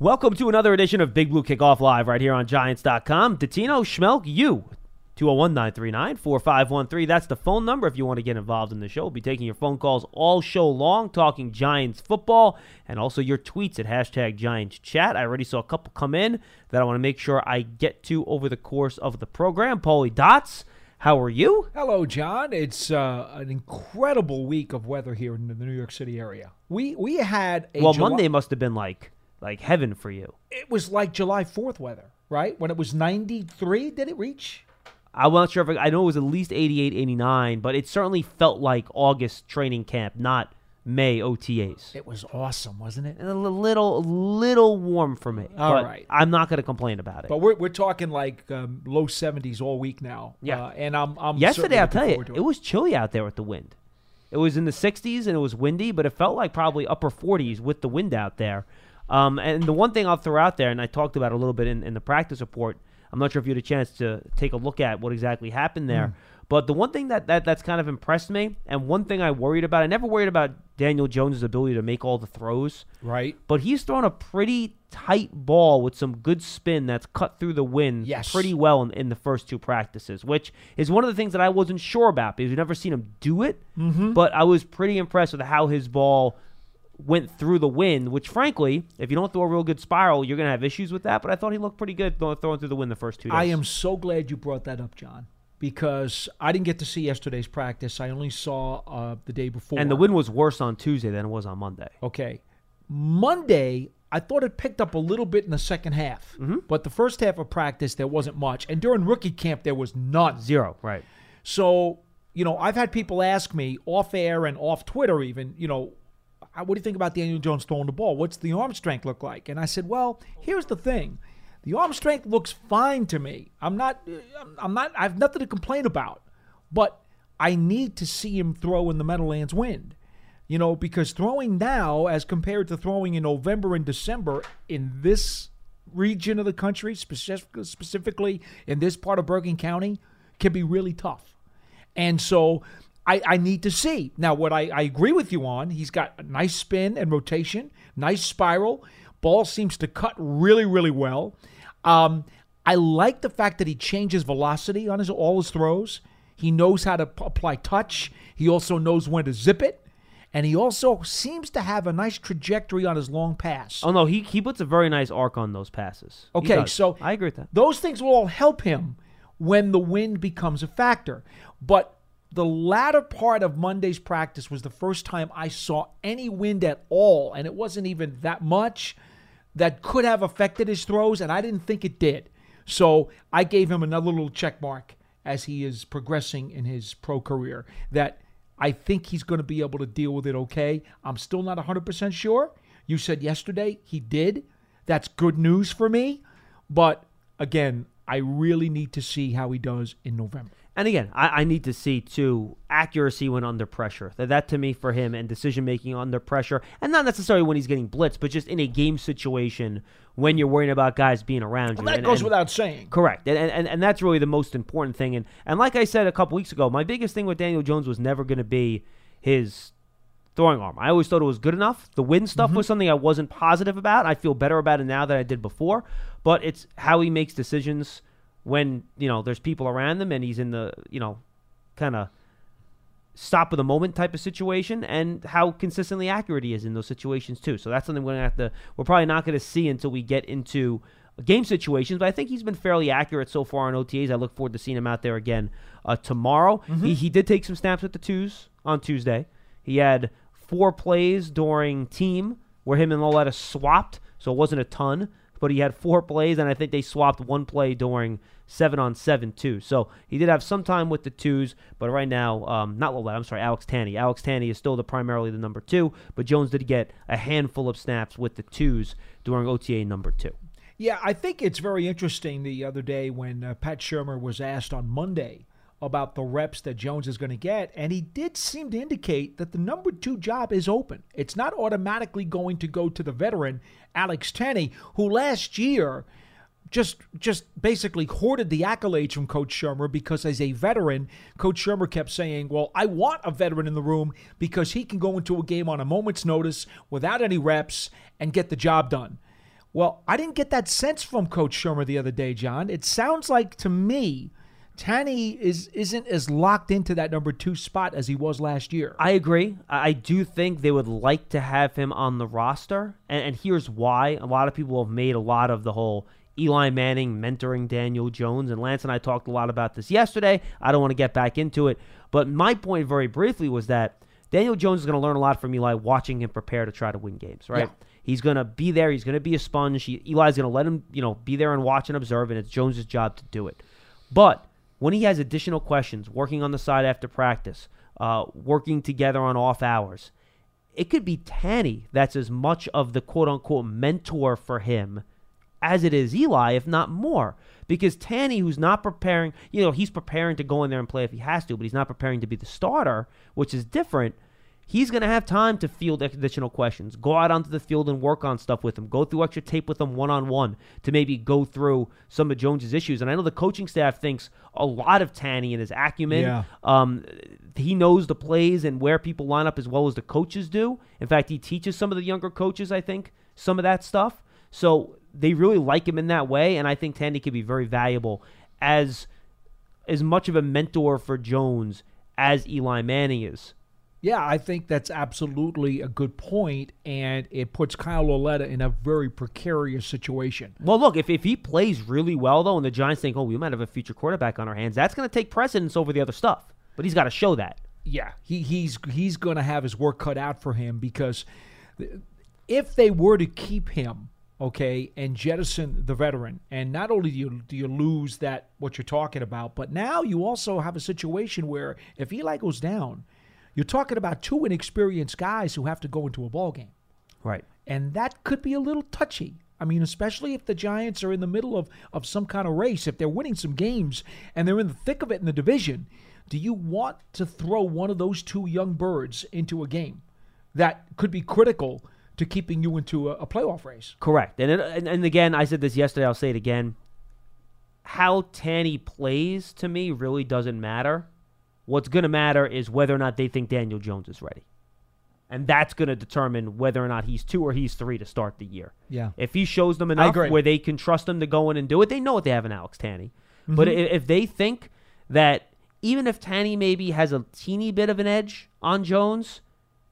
Welcome to another edition of Big Blue Kickoff Live right here on Giants.com. Dottino Schmeelk, you. 201 939 4513. That's the phone number if you want to get involved in the show. We'll be taking your phone calls all show long, talking Giants football, and also your tweets at hashtag Giants Chat. I already saw a couple come in that I want to make sure I get to over the course of the program. Paulie Dots, how are you? Hello, John. It's uh, an incredible week of weather here in the New York City area. We we had a Well, July- Monday must have been like like heaven for you. It was like July Fourth weather, right? When it was ninety three, did it reach? I'm not sure if it, I know it was at least 88, 89, but it certainly felt like August training camp, not May OTAs. It was awesome, wasn't it? And a little, little warm for me. All but right. I'm not going to complain about it. But we're, we're talking like um, low seventies all week now. Yeah. uh, and I'm I'm Yesterday, I'll tell you, to it was chilly out there with the wind. It was in the 60s and it was windy, but it felt like probably upper 40s with the wind out there. Um, and the one thing I'll throw out there, and I talked about a little bit in, in the practice report, I'm not sure if you had a chance to take a look at what exactly happened there. Hmm. But the one thing that, that that's kind of impressed me, and one thing I worried about, I never worried about Daniel Jones' ability to make all the throws. right. but he's thrown a pretty tight ball with some good spin that's cut through the wind Yes. pretty well in, in the first two practices, which is one of the things that I wasn't sure about because we've never seen him do it. Mm-hmm. But I was pretty impressed with how his ball went through the wind, which frankly, if you don't throw a real good spiral, you're going to have issues with that. But I thought he looked pretty good throwing through the wind the first two days. I am so glad you brought that up, John, because I didn't get to see yesterday's practice. I only saw uh, the day before. And the wind was worse on Tuesday than it was on Monday. Okay. Monday, I thought it picked up a little bit in the second half, Mm-hmm. but the first half of practice, there wasn't much. And during rookie camp, there was none. Zero, right. So, you know, I've had people ask me off air and off Twitter, even, you know, "Uh, Uh, what do you think about Daniel Jones throwing the ball? What's the arm strength look like? And I said, well, here's the thing. The arm strength looks fine to me. I'm not, I'm- I'm not, I have nothing to complain about. But I need to see him throw in the Meadowlands wind. You know, because throwing now, as compared to throwing in November and December in this region of the country, specific, specifically in this part of Bergen County, can be really tough. And so I, I need to see. Now, what I, I agree with you on, he's got a nice spin and rotation, nice spiral. Ball seems to cut really, really well. Um, I like the fact that he changes velocity on his all his throws. He knows how to p- apply touch. He also knows when to zip it. And he also seems to have a nice trajectory on his long pass. Oh, no, he, he puts a very nice arc on those passes. Okay, so I agree with that. Those things will all help him when the wind becomes a factor. But the latter part of Monday's practice was the first time I saw any wind at all, and it wasn't even that much that could have affected his throws, and I didn't think it did. So I gave him another little check mark as he is progressing in his pro career. That I think he's going to be able to deal with it okay. I'm still not 100% sure. You said yesterday he did. That's good news for me. But again, I really need to see how he does in November. And again, I, I need to see too accuracy when under pressure. That that to me for him and decision making under pressure, and not necessarily when he's getting blitzed, but just in a game situation when you're worrying about guys being around you. Well, that And- goes and- without saying. Correct, and, and and that's really the most important thing. And and like I said a couple weeks ago, my biggest thing with Daniel Jones was never going to be his throwing arm. I always thought it was good enough. The wind stuff mm-hmm. was something I wasn't positive about. I feel better about it now than I did before. But it's how he makes decisions when you know there's people around him and he's in the you know kind of stop of the moment type of situation and how consistently accurate he is in those situations too. So that's something we're gonna have to we're probably not gonna see until we get into game situations, but I think he's been fairly accurate so far on OTAs. I look forward to seeing him out there again uh, tomorrow. He, he did take some snaps with the twos on Tuesday. He had four plays during team where him and Lauletta swapped, so it wasn't a ton, but he had four plays, and I think they swapped one play during seven on seven too. So he did have some time with the twos, but right now, um, not Lauletta, I'm sorry, Alex Tanney. Alex Tanney is still the primarily the number two, but Jones did get a handful of snaps with the twos during OTA number two. Yeah, I think it's very interesting the other day when uh, Pat Shermer was asked on Monday about the reps that Jones is going to get, and he did seem to indicate that the number two job is open. It's not automatically going to go to the veteran Alex Tanney, who last year just just basically hoarded the accolades from Coach Shurmur because as a veteran, Coach Shurmur kept saying, "Well, I want a veteran in the room because he can go into a game on a moment's notice without any reps and get the job done." Well, I didn't get that sense from Coach Shurmur the other day, John. It sounds like to me Tanney is isn't as locked into that number two spot as he was last year. I agree. I do think they would like to have him on the roster, and, and here's why. A lot of people have made a lot of the whole Eli Manning mentoring Daniel Jones, and Lance and I talked a lot about this yesterday. I don't want to get back into it, but my point very briefly was that Daniel Jones is going to learn a lot from Eli watching him prepare to try to win games, right? Yeah. He's going to be there. He's going to be a sponge. He, Eli's going to let him, you know, be there and watch and observe, and it's Jones's job to do it. But when he has additional questions, working on the side after practice, uh, working together on off hours, it could be Tanney that's as much of the quote unquote mentor for him as it is Eli, if not more. Because Tanney, who's not preparing, you know, he's preparing to go in there and play if he has to, but he's not preparing to be the starter, which is different he's going to have time to field additional questions, go out onto the field and work on stuff with him, go through extra tape with him one on one to maybe go through some of Jones's issues. And I know the coaching staff thinks a lot of Tanney and his acumen. Yeah. Um, he knows the plays and where people line up as well as the coaches do. In fact, he teaches some of the younger coaches, I think, some of that stuff. So they really like him in that way, and I think Tanney could be very valuable as as much of a mentor for Jones as Eli Manning is. Yeah, I think that's absolutely a good point, and it puts Kyle Lauletta in a very precarious situation. Well, look, if, if he plays really well, though, and the Giants think, oh, we might have a future quarterback on our hands, that's going to take precedence over the other stuff. But he's got to show that. Yeah, he, he's he's going to have his work cut out for him because if they were to keep him, okay, and jettison the veteran, and not only do you do you lose that what you're talking about, but now you also have a situation where if Eli goes down you're talking about two inexperienced guys who have to go into a ball game. Right. And that could be a little touchy. I mean, especially if the Giants are in the middle of, of some kind of race, if they're winning some games and they're in the thick of it in the division, do you want to throw one of those two young birds into a game that could be critical to keeping you into a, a playoff race? Correct. And, it, and and again, I said this yesterday. I'll say it again. How Tanney plays to me really doesn't matter. What's going to matter is whether or not they think Daniel Jones is ready. And that's going to determine whether or not he's two or he's three to start the year. Yeah. If he shows them enough where they can trust him to go in and do it, they know what they have in Alex Tanney. Mm-hmm. But if they think that even if Tanney maybe has a teeny bit of an edge on Jones,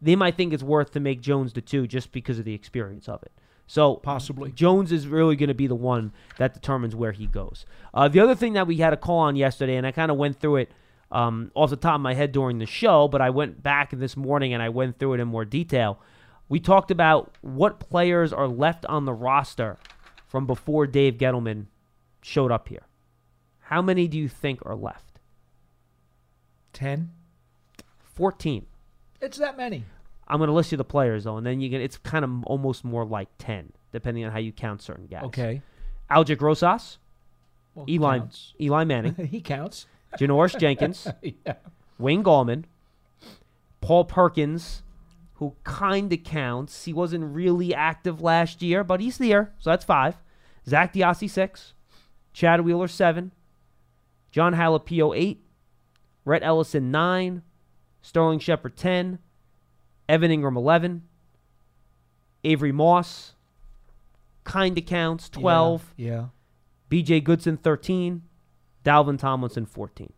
they might think it's worth to make Jones the two just because of the experience of it. So possibly Jones is really going to be the one that determines where he goes. Uh, the other thing that we had a call on yesterday, and I kind of went through it um, off the top of my head during the show, but I went back this morning and I went through it in more detail. We talked about what players are left on the roster from before Dave Gettleman showed up here. How many do you think are left? 10? 14. It's that many. I'm going to list you the players though, and then you can. It's kind of almost more like 10, depending on how you count certain guys. Okay. Aldrick Rosas, well, Eli counts. Eli Manning, he counts. Janoris Jenkins, yeah. Wayne Gallman, Paul Perkins, who kind of counts. He wasn't really active last year, but he's there, so that's five. Zach DeOssie, six. Chad Wheeler, seven. Jon Halapio, eight. Rhett Ellison, nine. Sterling Shepard, 10. Evan Engram, 11. Avery Moss, kind of counts, 12. Yeah. yeah. BJ Goodson, 13. Dalvin Tomlinson, 14.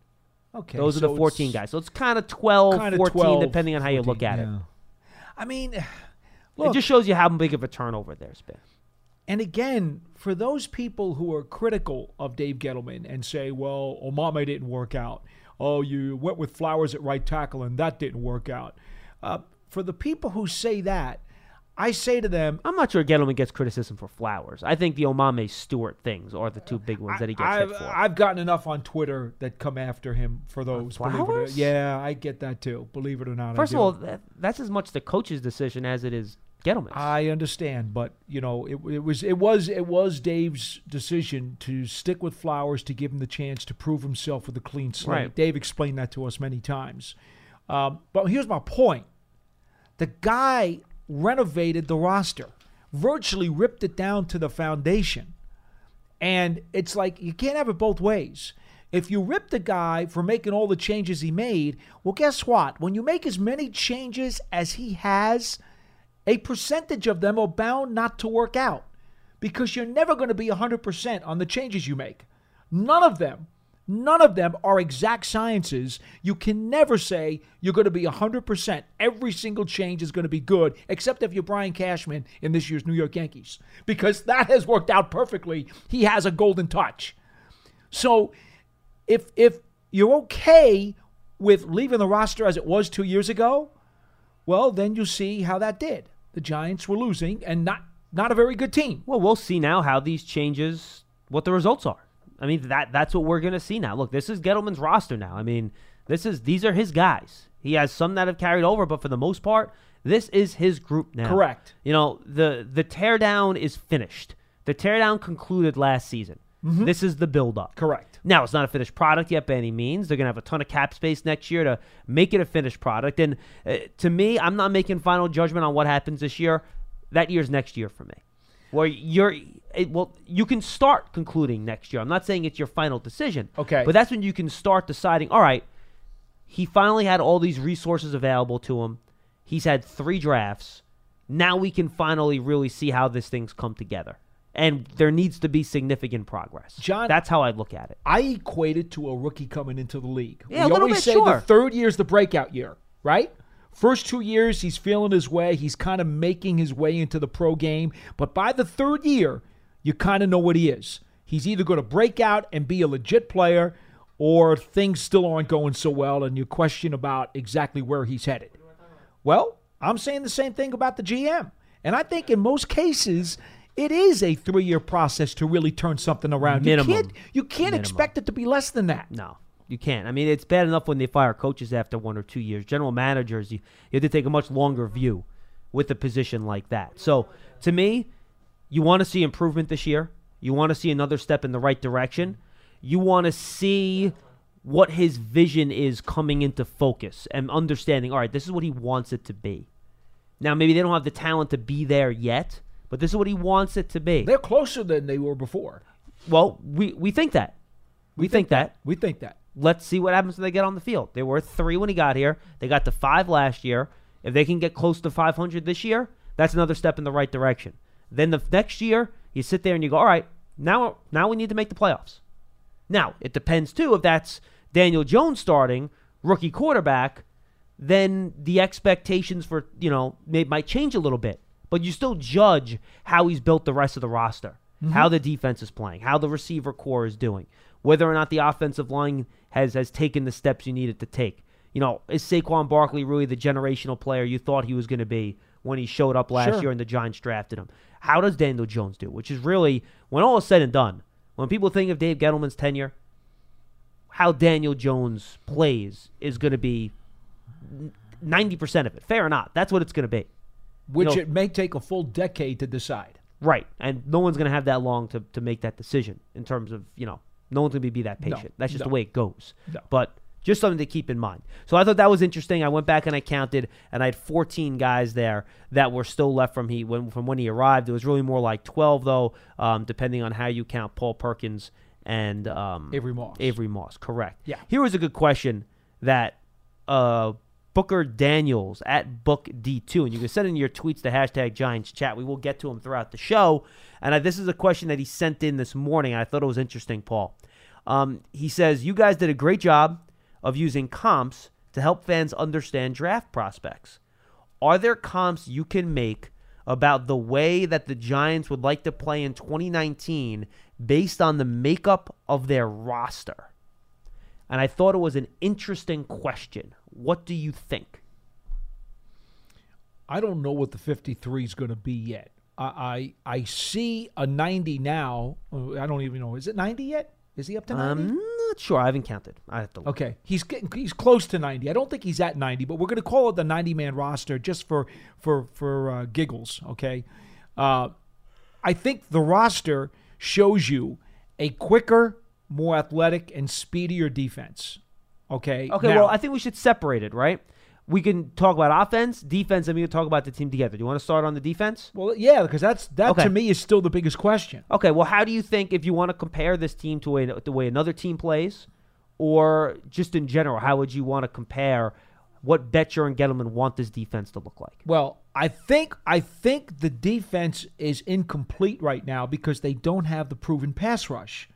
Okay. Those are the 14 guys. So it's kind of 12, kinda 14, 12, depending on how you look at yeah. it. I mean, It just shows you how big of a turnover there's been. and again, for those people who are critical of Dave Gettleman and say, well, Omameh didn't work out. Oh, you went with Flowers at right tackle and that didn't work out. Uh, for the people who say that, I say to them, I'm not sure Gettleman gets criticism for Flowers. I think the Omameh Stewart things are the two big ones that he gets I've, hit for. I've gotten enough on Twitter that come after him for those. believe it or- Flowers? yeah, I get that too. Believe it or not. First of all, that, that's as much the coach's decision as it is Gettleman's. I understand, but you know, it, it was it was it was Dave's decision to stick with Flowers to give him the chance to prove himself with a clean slate. Right. Dave explained that to us many times. Um, but here's my point: the guy renovated the roster, virtually ripped it down to the foundation, and it's like you can't have it both ways. If you rip the guy for making all the changes he made, well, guess what? When you make as many changes as he has, a percentage of them are bound not to work out because you're never going to be 100% on the changes you make. None of them, none of them are exact sciences. You can never say you're going to be 100%. Every single change is going to be good, except if you're Brian Cashman in this year's New York Yankees, because that has worked out perfectly. He has a golden touch. So if if you're okay with leaving the roster as it was two years ago, well, then you see how that did. The Giants were losing and not not a very good team. Well, we'll see now how these changes, what the results are. I mean, that that's what we're going to see now. Look, this is Gettleman's roster now. I mean, this is these are his guys. He has some that have carried over, but for the most part, this is his group now. Correct. You know, the the teardown is finished. The teardown concluded last season. This is the build up. Correct. Now, it's not a finished product yet by any means. They're going to have a ton of cap space next year to make it a finished product. And uh, to me, I'm not making final judgment on what happens this year. That year's next year for me. Where you're, it, well, you can start concluding next year. I'm not saying it's your final decision. Okay. But that's when you can start deciding, all right, he finally had all these resources available to him. He's had three drafts. Now we can finally really see how this thing's come together. And there needs to be significant progress. John- That's how I look at it. I equate it to a rookie coming into the league. Yeah, a we little always bit, say sure. the third year is the breakout year, right? First two years, he's feeling his way. He's kind of making his way into the pro game. But by the third year, you kind of know what he is. He's either going to break out and be a legit player, or things still aren't going so well, and you question about exactly where he's headed. Well, I'm saying the same thing about the GM. And I think in most cases, it is a three year process to really turn something around. Minimum. You can't, you can't Minimum. expect it to be less than that. No, you can't. I mean, it's bad enough when they fire coaches after one or two years. General managers, you, you have to take a much longer view with a position like that. So, to me, you want to see improvement this year. You want to see another step in the right direction. You want to see what his vision is coming into focus and understanding, all right, this is what he wants it to be. Now, maybe they don't have the talent to be there yet, but this is what he wants it to be. They're closer than they were before. Well, we, we think that. We, think, that. We think that. let's see what happens when they get on the field. They were three when he got here. They got to five last year. If they can get close to 500 this year, that's another step in the right direction. Then the next year, you sit there and you go, all right, now now we need to make the playoffs. Now it depends too if that's Daniel Jones starting, rookie quarterback, then the expectations for you know may, might change a little bit. But you still judge how he's built the rest of the roster, mm-hmm. how the defense is playing, how the receiver core is doing, whether or not the offensive line has has taken the steps you needed to take. You know, is Saquon Barkley really the generational player you thought he was going to be when he showed up last Sure. year and the Giants drafted him? How does Daniel Jones do? Which is really, when all is said and done, when people think of Dave Gettleman's tenure, how Daniel Jones plays is going to be 90% of it. Fair or not. That's what it's going to be. Which know- it may take a full decade to decide. Right. And no one's going to have that long to, to make that decision in terms of, you know, no one's going to be that No, patient. That's just no. the way it goes. No. But just something to keep in mind. So I thought that was interesting. I went back and I counted, and I had 14 guys there that were still left from he when from when he arrived. It was really more like 12 though, um, depending on how you count Paul Perkins and um, Avery Moss. Avery Moss, correct. Yeah. Here was a good question that uh, Booker Daniels at Book D2, and you can send in your tweets to hashtag Giants Chat. We will get to them throughout the show. And uh, this is a question that he sent in this morning. and I thought it was interesting, Paul. Um, he says, You guys did a great job of using comps to help fans understand draft prospects. Are there comps you can make about the way that the Giants would like to play in 2019 based on the makeup of their roster? And I thought it was an interesting question. What do you think? I don't know what the 53 is going to be yet. I, I I see a 90 now. Uh, I don't even know. Is it 90 yet? Is he up to 90? I'm not sure. I haven't counted. I have to look. Okay, he's getting he's close to 90. I don't think he's at 90, but we're going to call it the 90 man roster just for for for uh, giggles. Okay, uh, I think the roster shows you a quicker, more athletic, and speedier defense. Okay. Okay, Now- well, I think we should separate it, right? We can talk about offense, defense, and we can talk about the team together. Do you want to start on the defense? well, yeah, because that's that Okay. to me is still the biggest question. Okay, well, how do you think if you want to compare this team to a, the way another team plays, or just in general, how would you want to compare what Bettcher and Gettleman want this defense to look like. Well, I think I think the defense is incomplete right now because they don't have the proven pass rush.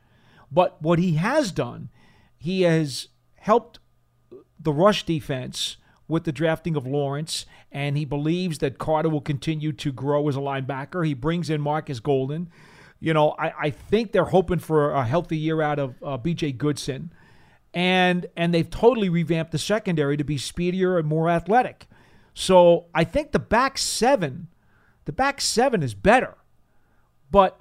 But what he has done, he has helped the rush defense with the drafting of Lawrence, and he believes that Carter will continue to grow as a linebacker. He brings in Marcus Golden. You know, I, I think they're hoping for a healthy year out of uh, B.J. Goodson, and and they've totally revamped the secondary to be speedier and more athletic. So I think the back seven, the back seven is better, but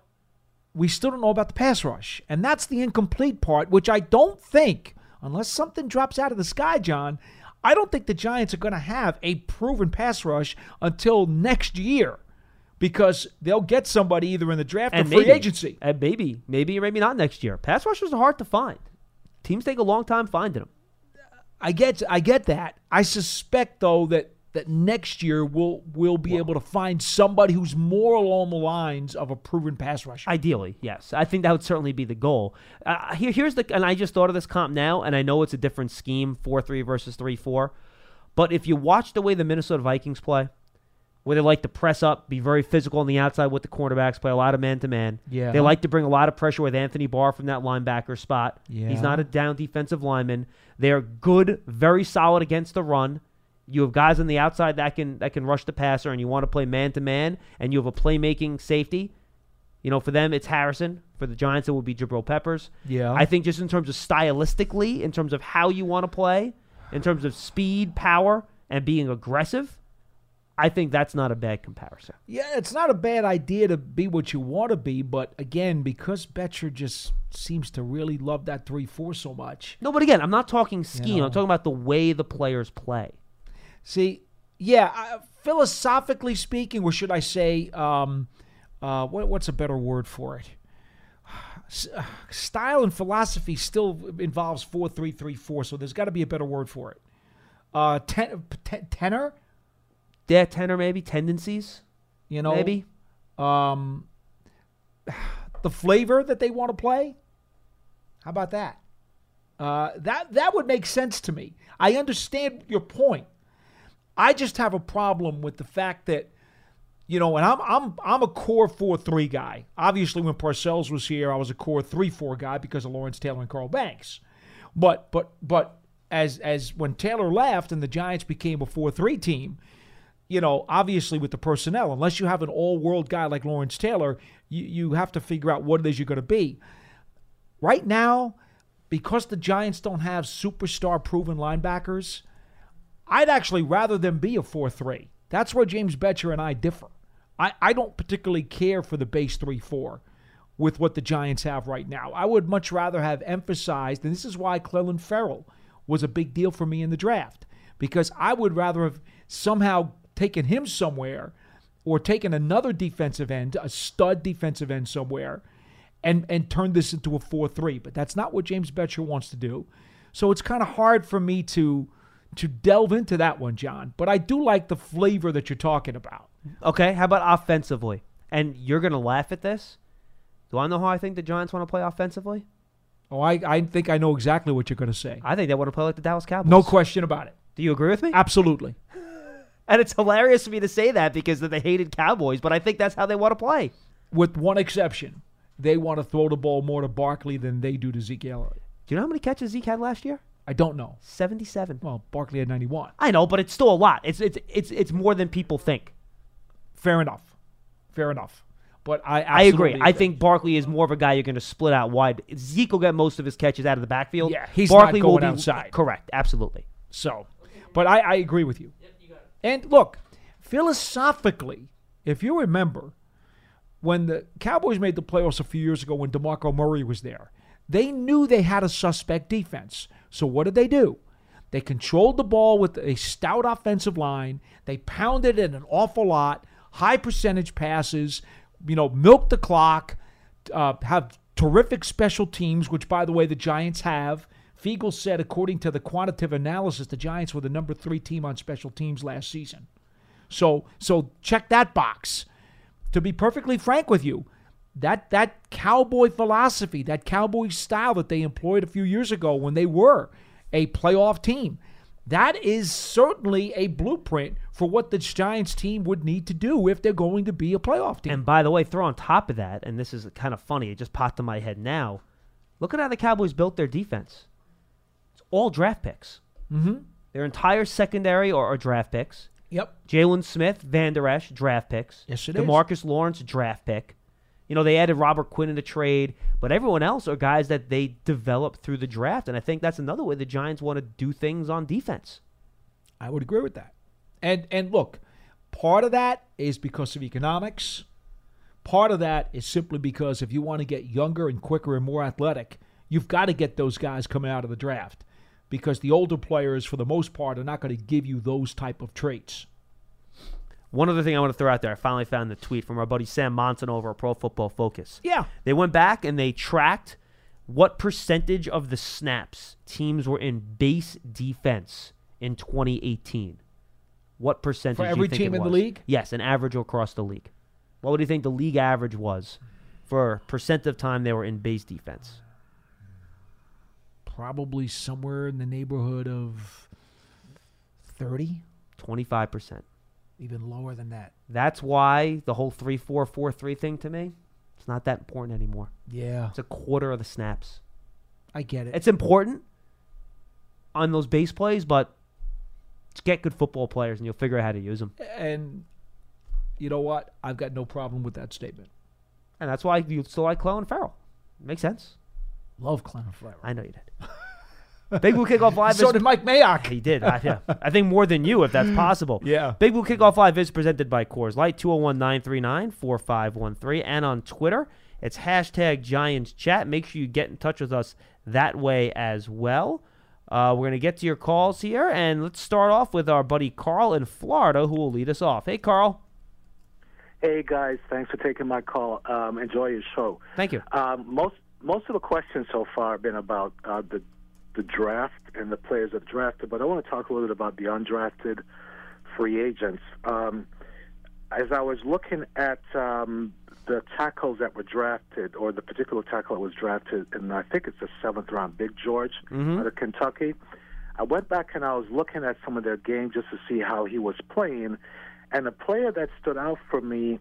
we still don't know about the pass rush, and that's the incomplete part, which I don't think, unless something drops out of the sky, John. I don't think the Giants are going to have a proven pass rush until next year because they'll get somebody either in the draft And or free agency. And maybe, maybe, maybe not next year. Pass rushers are hard to find. Teams take a long time finding them. I get I get that. I suspect though that that next year we'll we'll be able to find somebody who's more along the lines of a proven pass rusher. Ideally, yes. I think that would certainly be the goal. Uh, here, here's the, and I just thought of this comp now, and I know it's a different scheme, four three versus three four, but if you watch the way the Minnesota Vikings play, where they like to press up, be very physical on the outside with the cornerbacks, play a lot of man to man. Yeah. They like to bring a lot of pressure with Anthony Barr from that linebacker spot. Yeah. He's not a down defensive lineman. They're good, very solid against the run. You have guys on the outside that can that can rush the passer, and you want to play man to man, and you have a playmaking safety. You know, for them it's Harrison. For the Giants, it would be Jabril Peppers. Yeah. I think just in terms of stylistically, in terms of how you want to play, in terms of speed, power, and being aggressive, I think that's not a bad comparison. Yeah, it's not a bad idea to be what you want to be, but again, because Bettcher just seems to really love that three four so much. No, but again, I'm not talking scheme. know. I'm talking about the way the players play. See, yeah, I, philosophically speaking, or should I say, um, uh, what, what's a better word for it? Uh, Style and philosophy still involves four three three four, so there's got to be a better word for it. Uh, ten, ten, tenor, Yeah, tenor maybe tendencies, you know, maybe. um, the flavor that they want to play. How about that? Uh, that that would make sense to me. I understand your point. I just have a problem with the fact that, you know, and I'm I'm I'm a core four three guy. Obviously, when Parcells was here, I was a core three four guy because of Lawrence Taylor and Carl Banks. But but but as as when Taylor left and the Giants became a four three team, you know, obviously with the personnel, unless you have an all world guy like Lawrence Taylor, you, you have to figure out what it is you're going to be. Right now, because the Giants don't have superstar proven linebackers, I'd actually rather them be a 4 3. That's where James Bettcher and I differ. I, I don't particularly care for the base 3 4 with what the Giants have right now. I would much rather have emphasized, and this is why Clelin Ferrell was a big deal for me in the draft, because I would rather have somehow taken him somewhere or taken another defensive end, a stud defensive end somewhere, and, and turned this into a 4 3. But that's not what James Bettcher wants to do. So it's kind of hard for me to to delve into that one, John. But I do like the flavor that you're talking about. Okay, how about offensively? And you're gonna laugh at this. Do I know how I think the Giants want to play offensively? Oh, I, I think I know exactly what you're going to say. I think they want to play like the Dallas Cowboys. No question about it. Do you agree with me? Absolutely. And it's hilarious for me to say that because they hated Cowboys, but I think that's how they want to play. With one exception. They want to throw the ball more to Barkley than they do to Zeke Elliott. Do you know how many catches Zeke had last year? I don't know. 77. Well, Barkley had 91. I know, but it's still a lot. It's it's it's it's more than people think. Fair enough. Fair enough. But I I agree. absolutely I think Barkley is more of a guy you're going to split out wide. Zeke will get most of his catches out of the backfield. Yeah, he's not Barkley will be outside. Correct. Absolutely. So, but I, I agree with you. And look, philosophically, if you remember, when the Cowboys made the playoffs a few years ago when DeMarco Murray was there, they knew they had a suspect defense. So what did they do? They controlled the ball with a stout offensive line. They pounded it an awful lot, high percentage passes, you know, milk the clock, uh, have terrific special teams, which, by the way, the Giants have. Fiegel said, according to the quantitative analysis, the Giants were the number three team on special teams last season. So, so check that box. To be perfectly frank with you, that that cowboy philosophy, that cowboy style that they employed a few years ago when they were a playoff team, that is certainly a blueprint for what the Giants team would need to do if they're going to be a playoff team. And by the way, throw on top of that, and this is kind of funny, it just popped in my head now. Look at how the Cowboys built their defense. It's all draft picks. mm-hmm. Their entire secondary are, are draft picks. Yep. Jaylon Smith, Vander Esch, draft picks. Yes, it is. Demarcus Lawrence, draft pick. You know, they added Robert Quinn in the trade, but everyone else are guys that they developed through the draft. And I think that's another way the Giants want to do things on defense. I would agree with that. And and look, part of that is because of economics. Part of that is simply because if you want to get younger and quicker and more athletic, you've got to get those guys coming out of the draft. Because the older players, for the most part, are not going to give you those type of traits. One other thing I want to throw out there, I finally found the tweet from our buddy Sam Monson over at Pro Football Focus. Yeah. They went back and they tracked what percentage of the snaps teams were in base defense in 2018. What percentage For do you every team in the league? Yes, an average across the league. What would you think the league average was for percent of time they were in base defense? Probably somewhere in the neighborhood of 30, 25%. Even lower than that. That's why the whole 3 4 4 3 thing to me, it's not that important anymore. Yeah. It's a quarter of the snaps. I get it. It's important on those base plays, but just get good football players and you'll figure out how to use them. and you know what? I've got no problem with that statement. And that's why you still like Clelin Ferrell. Makes sense. Love Clelin Ferrell. I know you did. Big Blue Kickoff Live So is did Mike Mayock. He did. I, yeah. I think more than you, if that's possible. Yeah. Big Blue Kickoff Live is presented by Coors Light, 201 939 4513. And on Twitter, it's hashtag Giants Chat. Make sure you get in touch with us that way as well. Uh, we're going to get to your calls here. And let's start off with our buddy Carl in Florida, who will lead us off. Hey, Carl. Hey guys, thanks for taking my call. Um, enjoy your show. Thank you. Um, most most of the questions so far have been about uh, the the draft and the players that drafted, but I want to talk a little bit about the undrafted free agents. Um, as I was looking at um, the tackles that were drafted, or the particular tackle that was drafted, and I think it's the seventh round, Big George Mhm. out of Kentucky. I went back and I was looking at some of their games just to see how he was playing, and a player that stood out for me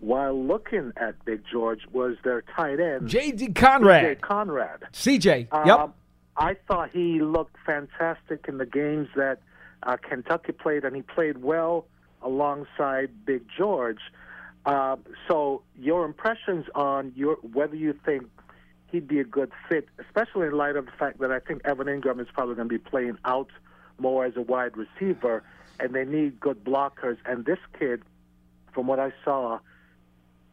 while looking at Big George was their tight end, J.D. Conrad. Conrad. CJ. Um, yep. I thought he looked fantastic in the games that uh, Kentucky played, and he played well alongside Big George. Uh, so, your impressions on your whether you think he'd be a good fit, especially in light of the fact that I think Evan Engram is probably going to be playing out more as a wide receiver, and they need good blockers. And this kid, from what I saw,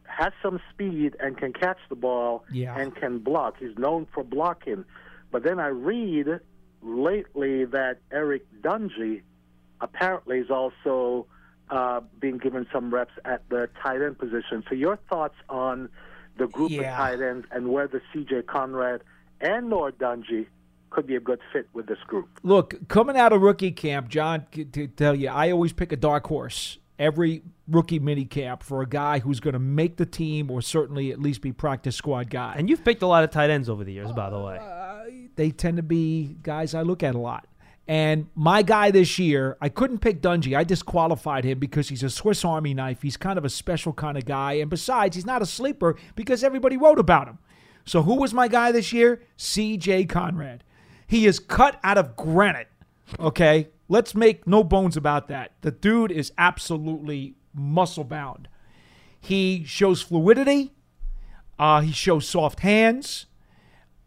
has some speed and can catch the ball Yeah. and can block. He's known for blocking. But then I read lately that Eric Dungey apparently is also uh, being given some reps at the tight end position. So your thoughts on the group Yeah. of tight ends and whether C.J. Conrad and Nor Dungey could be a good fit with this group. Look, coming out of rookie camp, John, to tell you, I always pick a dark horse every rookie mini camp for a guy who's going to make the team or certainly at least be practice squad guy. And you've picked a lot of tight ends over the years, by the way. They tend to be guys I look at a lot. And my guy this year, I couldn't pick Dungey. I disqualified him because he's a Swiss Army knife. He's kind of a special kind of guy. And besides, he's not a sleeper because everybody wrote about him. So who was my guy this year? CJ Conrad. He is cut out of granite. Okay? Let's make no bones about that. The dude is absolutely muscle bound. He shows fluidity. Uh, he shows soft hands.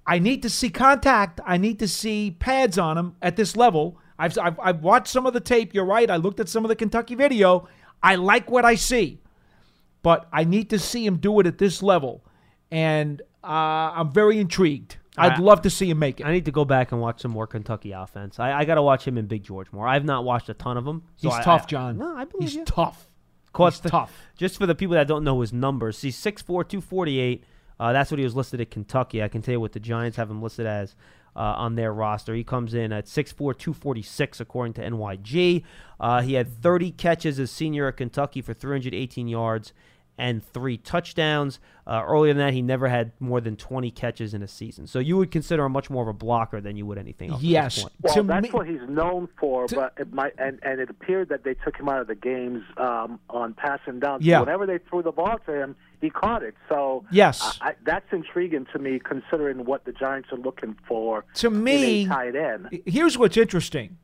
I need to see contact. I need to see pads on him at this level. I've, I've, I've watched some of the tape. You're right. I looked at some of the Kentucky video. I like what I see, but I need to see him do it at this level. And uh, I'm very intrigued. I'd I- love to see him make it. I need to go back and watch some more Kentucky offense. I, I got to watch him and Big George more. I've not watched a ton of them. so He's I- tough, John. No, I believe He's you. tough. Caught He's the- tough. Just for the people that don't know his numbers, he's 6'4", 248. Uh, that's what he was listed at Kentucky. I can tell you what the Giants have him listed as uh, on their roster. He comes in at 6'4", 246 according to NYG. Uh, he had 30 catches as senior at Kentucky for 318 yards and three touchdowns. Uh, earlier than that, he never had more than 20 catches in a season. So you would consider him much more of a blocker than you would anything else. at this Yes. point. Well, To that's me- what he's known for, To- but it might and, and it appeared that they took him out of the games um, on passing down. So Yeah. Whenever they threw the ball to him, he caught it. So Yes. I, I, that's intriguing to me, considering what the Giants are looking for To me, in a tight end. Here's what's interesting.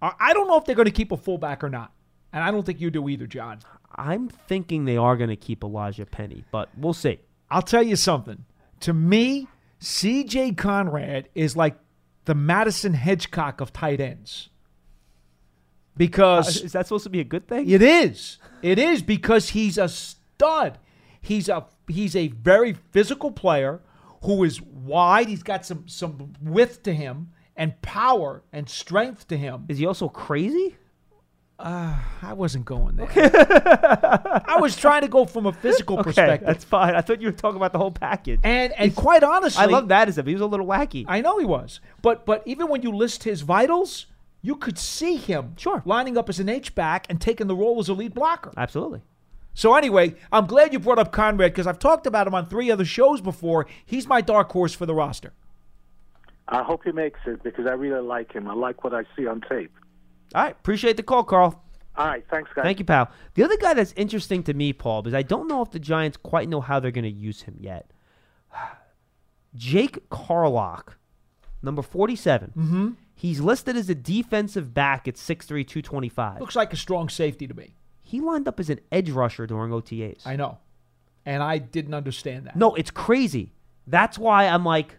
I I don't know if they're going to keep a fullback or not, and I don't think you do either, John. I'm thinking they are going to keep Elijah Penny, but we'll see. I'll tell you something. To me, C.J. Conrad is like the Madison Hedgecock of tight ends. Because uh, Is that supposed to be a good thing? It is. It is because he's a stud. He's a he's a very physical player who is wide. He's got some some width to him and power and strength to him. Is he also crazy? Uh, I wasn't going there. I was trying to go from a physical Okay, perspective. that's fine. I thought you were talking about the whole package. and and quite honestly, I love that as if he was a little wacky. I know he was. But but even when you list his vitals, you could see him Sure. lining up as an H back and taking the role as a lead blocker. Absolutely. So anyway, I'm glad you brought up Conrad because I've talked about him on three other shows before. He's my dark horse for the roster. I hope he makes it because I really like him. I like what I see on tape. All right. Appreciate the call, Carl. All right, thanks, guys. Thank you, pal. The other guy that's interesting to me, Paul, because I don't know if the Giants quite know how they're going to use him yet. Jake Carlock, number 47. Mm-hmm. He's listed as a defensive back at 6'3", 225. Looks like a strong safety to me. He lined up as an edge rusher during OTAs. I know, and I didn't understand that. No, it's crazy. That's why I'm like,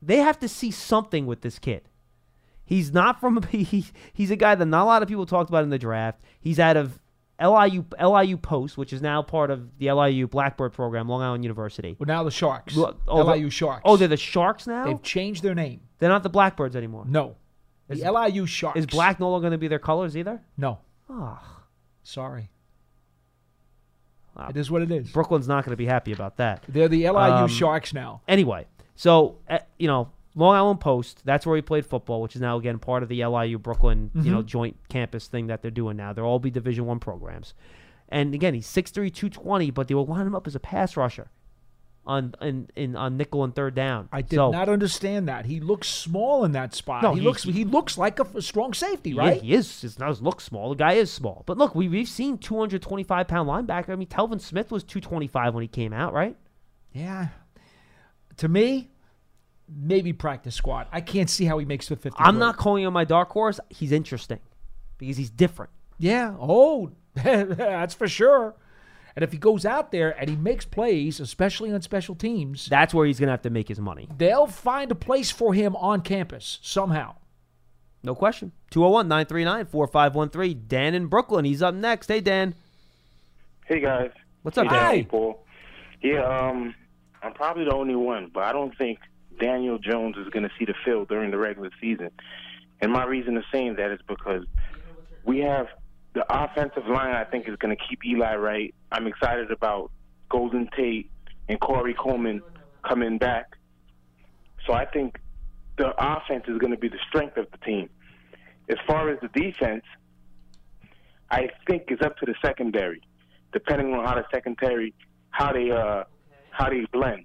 they have to see something with this kid. He's not from he, he's a guy that not a lot of people talked about in the draft. He's out of LIU LIU Post, which is now part of the LIU Blackbird program, Long Island University. Well, now the Sharks, Well, oh, the- LIU Sharks. Oh, they're the Sharks now. they've changed their name. They're not the Blackbirds anymore. No, the LIU Sharks. Is black no longer going to be their colors either? No, Oh, sorry. Wow. It is what it is. Brooklyn's not going to be happy about that. They're the LIU Um, Sharks now. Anyway, so uh, you know, Long Island Post. That's where he played football, which is now again part of the LIU Brooklyn, you know, mm-hmm. joint campus thing that they're doing now. They'll all be Division One programs. And again, he's 6'3", 220, but they will line him up as a pass rusher on in, in on nickel and third down. I did So, not understand that. He looks small in that spot. No, he he- looks he looks like a strong safety, Yeah, right? he is. He does look small. The guy is small. But look, we, we've seen 225 pound linebacker. I mean, Telvin Smith was 225 when he came out, right? Yeah. To me, maybe practice squad. I can't see how he makes the 50. I'm not calling him my dark horse. He's interesting because he's different. Yeah. Oh, that's for sure. And if he goes out there and he makes plays, especially on special teams, That's where he's going to have to make his money. they'll find a place for him on campus somehow. No question. 201 939 4513. Dan in Brooklyn. He's up next. Hey, Dan. Hey guys. What's up, hey, Dan? Hi. Paul. Yeah, um, I'm probably the only one, but I don't think Daniel Jones is going to see the field during the regular season. And my reason of saying that is because we have the offensive line. I think is going to keep Eli right. I'm excited about Golden Tate and Corey Coleman coming back. So I think the offense is going to be the strength of the team. As far as the defense, I think it's up to the secondary, depending on how the secondary, how they uh, how they blend.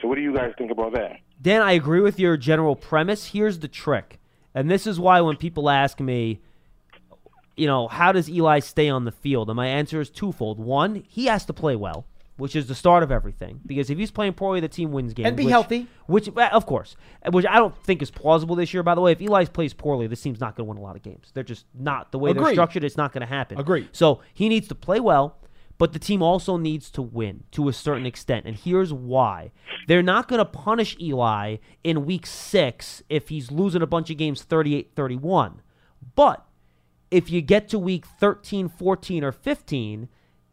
So what do you guys think about that? Dan, I agree with your general premise. Here's the trick. And this is why when people ask me, you know, how does Eli stay on the field? And my answer is twofold. One, he has to play well, which is the start of everything. Because if he's playing poorly, the team wins games. And be which- healthy. Which, uh, of course, which I don't think is plausible this year, by the way. If Eli plays poorly, this team's not going to win a lot of games. They're just not. The way they're structured, it's not going to happen. Agreed. So he needs to play well, but the team also needs to win to a certain extent. And here's why. They're not going to punish Eli in week six if he's losing a bunch of games 38 31. But if you get to week 13, 14, or 15,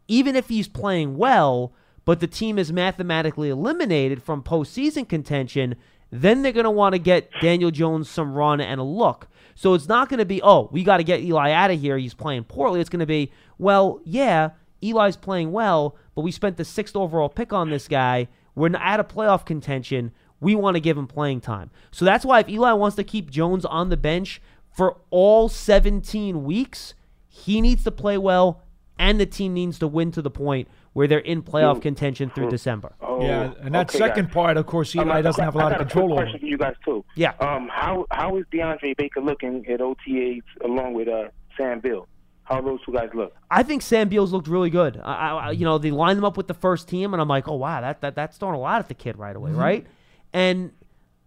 even if he's playing well, but the team is mathematically eliminated from postseason contention, then they're going to want to get Daniel Jones some run and a look. So it's not going to be, oh, we got to get Eli out of here. He's playing poorly. It's going to be, well, yeah, Eli's playing well, but we spent the sixth overall pick on this guy. We're at a playoff contention. We want to give him playing time. So that's why if Eli wants to keep Jones on the bench for all 17 weeks, he needs to play well and the team needs to win to the point where they're in playoff contention through December. Oh, yeah, and that okay, second guys. part, of course, Eli I- doesn't have a lot I of got control quick over. question for you guys too. Yeah. Um, how how is DeAndre Baker looking at OTAs along with uh, Sam Beal? How those two guys look? I think Sam Beals looked really good. I, I, you know, they lined them up with the first team, and I'm like, oh wow, that, that that's throwing a lot at the kid right away, mm-hmm. right? And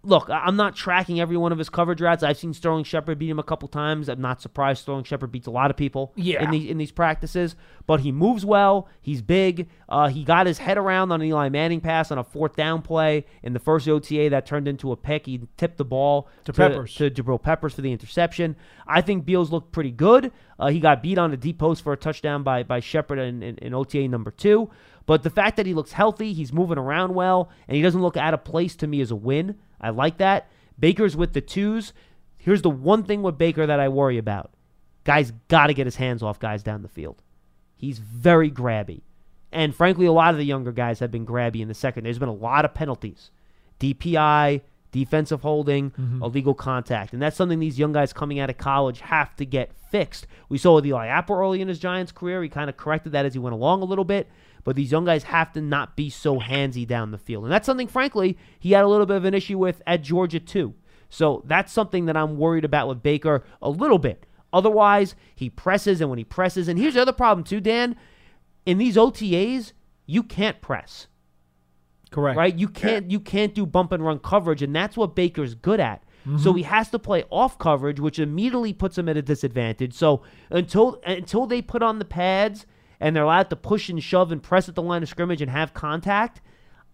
look, I'm not tracking every one of his coverage routes. I've seen Sterling Shepard beat him a couple times. I'm not surprised Sterling Shepard beats a lot of people Yeah. in these in these practices. But he moves well. He's big. Uh, he got his head around on an Eli Manning pass on a fourth down play in the first OTA that turned into a pick. He tipped the ball To Peppers. to Jabril Peppers for the interception. I think Beals looked pretty good. Uh, he got beat on a deep post for a touchdown by by Shepard in, in, in OTA number two. But the fact that he looks healthy, he's moving around well, and he doesn't look out of place to me as a win. I like that. Baker's with the twos. Here's the one thing with Baker that I worry about. Guy's got to get his hands off guys down the field. He's very grabby. And frankly, a lot of the younger guys have been grabby in the second. There's been a lot of penalties. DPI, defensive holding, mm-hmm. illegal contact. And that's something these young guys coming out of college have to get fixed. We saw with Eli Apple early in his Giants career. He kind of corrected that as he went along a little bit. But these young guys have to not be so handsy down the field. And that's something, frankly, he had a little bit of an issue with at Georgia, too. So that's something that I'm worried about with Baker a little bit. Otherwise, he presses, and when he presses, and here's the other problem, too, Dan. In these OTAs, you can't press Correct. right? You can't you can't do bump and run coverage, and that's what Baker's good at. So mm-hmm. he has to play off coverage, which immediately puts him at a disadvantage. So until until they put on the pads and they're allowed to push and shove and press at the line of scrimmage and have contact,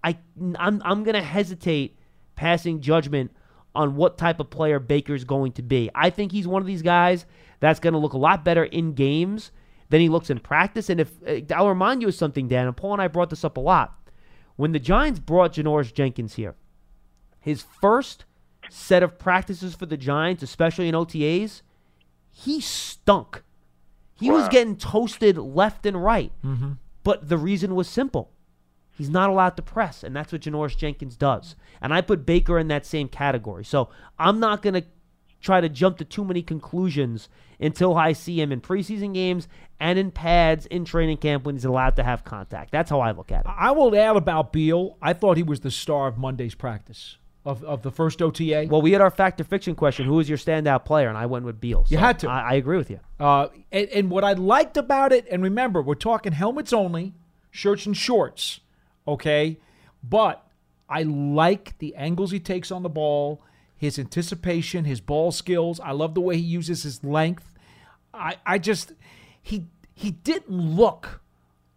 I I'm I'm gonna hesitate passing judgment on what type of player Baker's going to be. I think he's one of these guys that's going to look a lot better in games than he looks in practice. And if uh, I'll remind you of something, Dan, and Paul and I brought this up a lot. When the Giants brought Janoris Jenkins here, his first set of practices for the Giants, especially in OTAs, he stunk. He was getting toasted left and right. Mm-hmm. But the reason was simple. He's not allowed to press, and that's what Janoris Jenkins does. And I put Baker in that same category. So I'm not going to try to jump to too many conclusions until I see him in preseason games and in pads in training camp when he's allowed to have contact. That's how I look at it. I will add about Beal. I thought he was the star of Monday's practice of, of the first OTA. Well, we had our fact or fiction question. Who was your standout player? And I went with Beal. You had to. I, I agree with you. Uh, and, and what I liked about it, and remember, we're talking helmets only, shirts and shorts, okay? But I like the angles he takes on the ball, his anticipation, his ball skills. I love the way he uses his length. I, I just he he didn't look,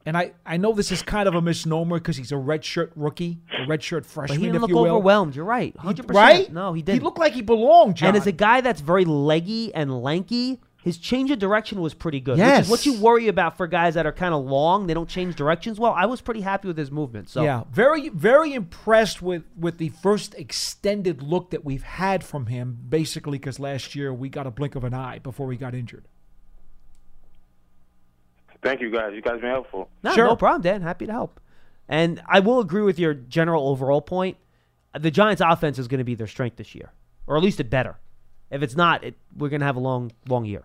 and I, I know this is kind of a misnomer because he's a redshirt rookie, a redshirt freshman. But he didn't look you overwhelmed. You're right. 100%. Right? No, he didn't. He looked like he belonged, John. And as a guy that's very leggy and lanky, his change of direction was pretty good. Which Yes. is what you worry about for guys that are kind of long. They don't change directions well. I was pretty happy with his movement. So Yeah, very very impressed with with the first extended look that we've had from him. Basically, because last year we got a blink of an eye before we got injured. Thank you guys. You guys been helpful. No, Sure. no problem, Dan. Happy to help. And I will agree with your general overall point. The Giants' offense is going to be their strength this year, or at least it better. If it's not, it, we're going to have a long, long year.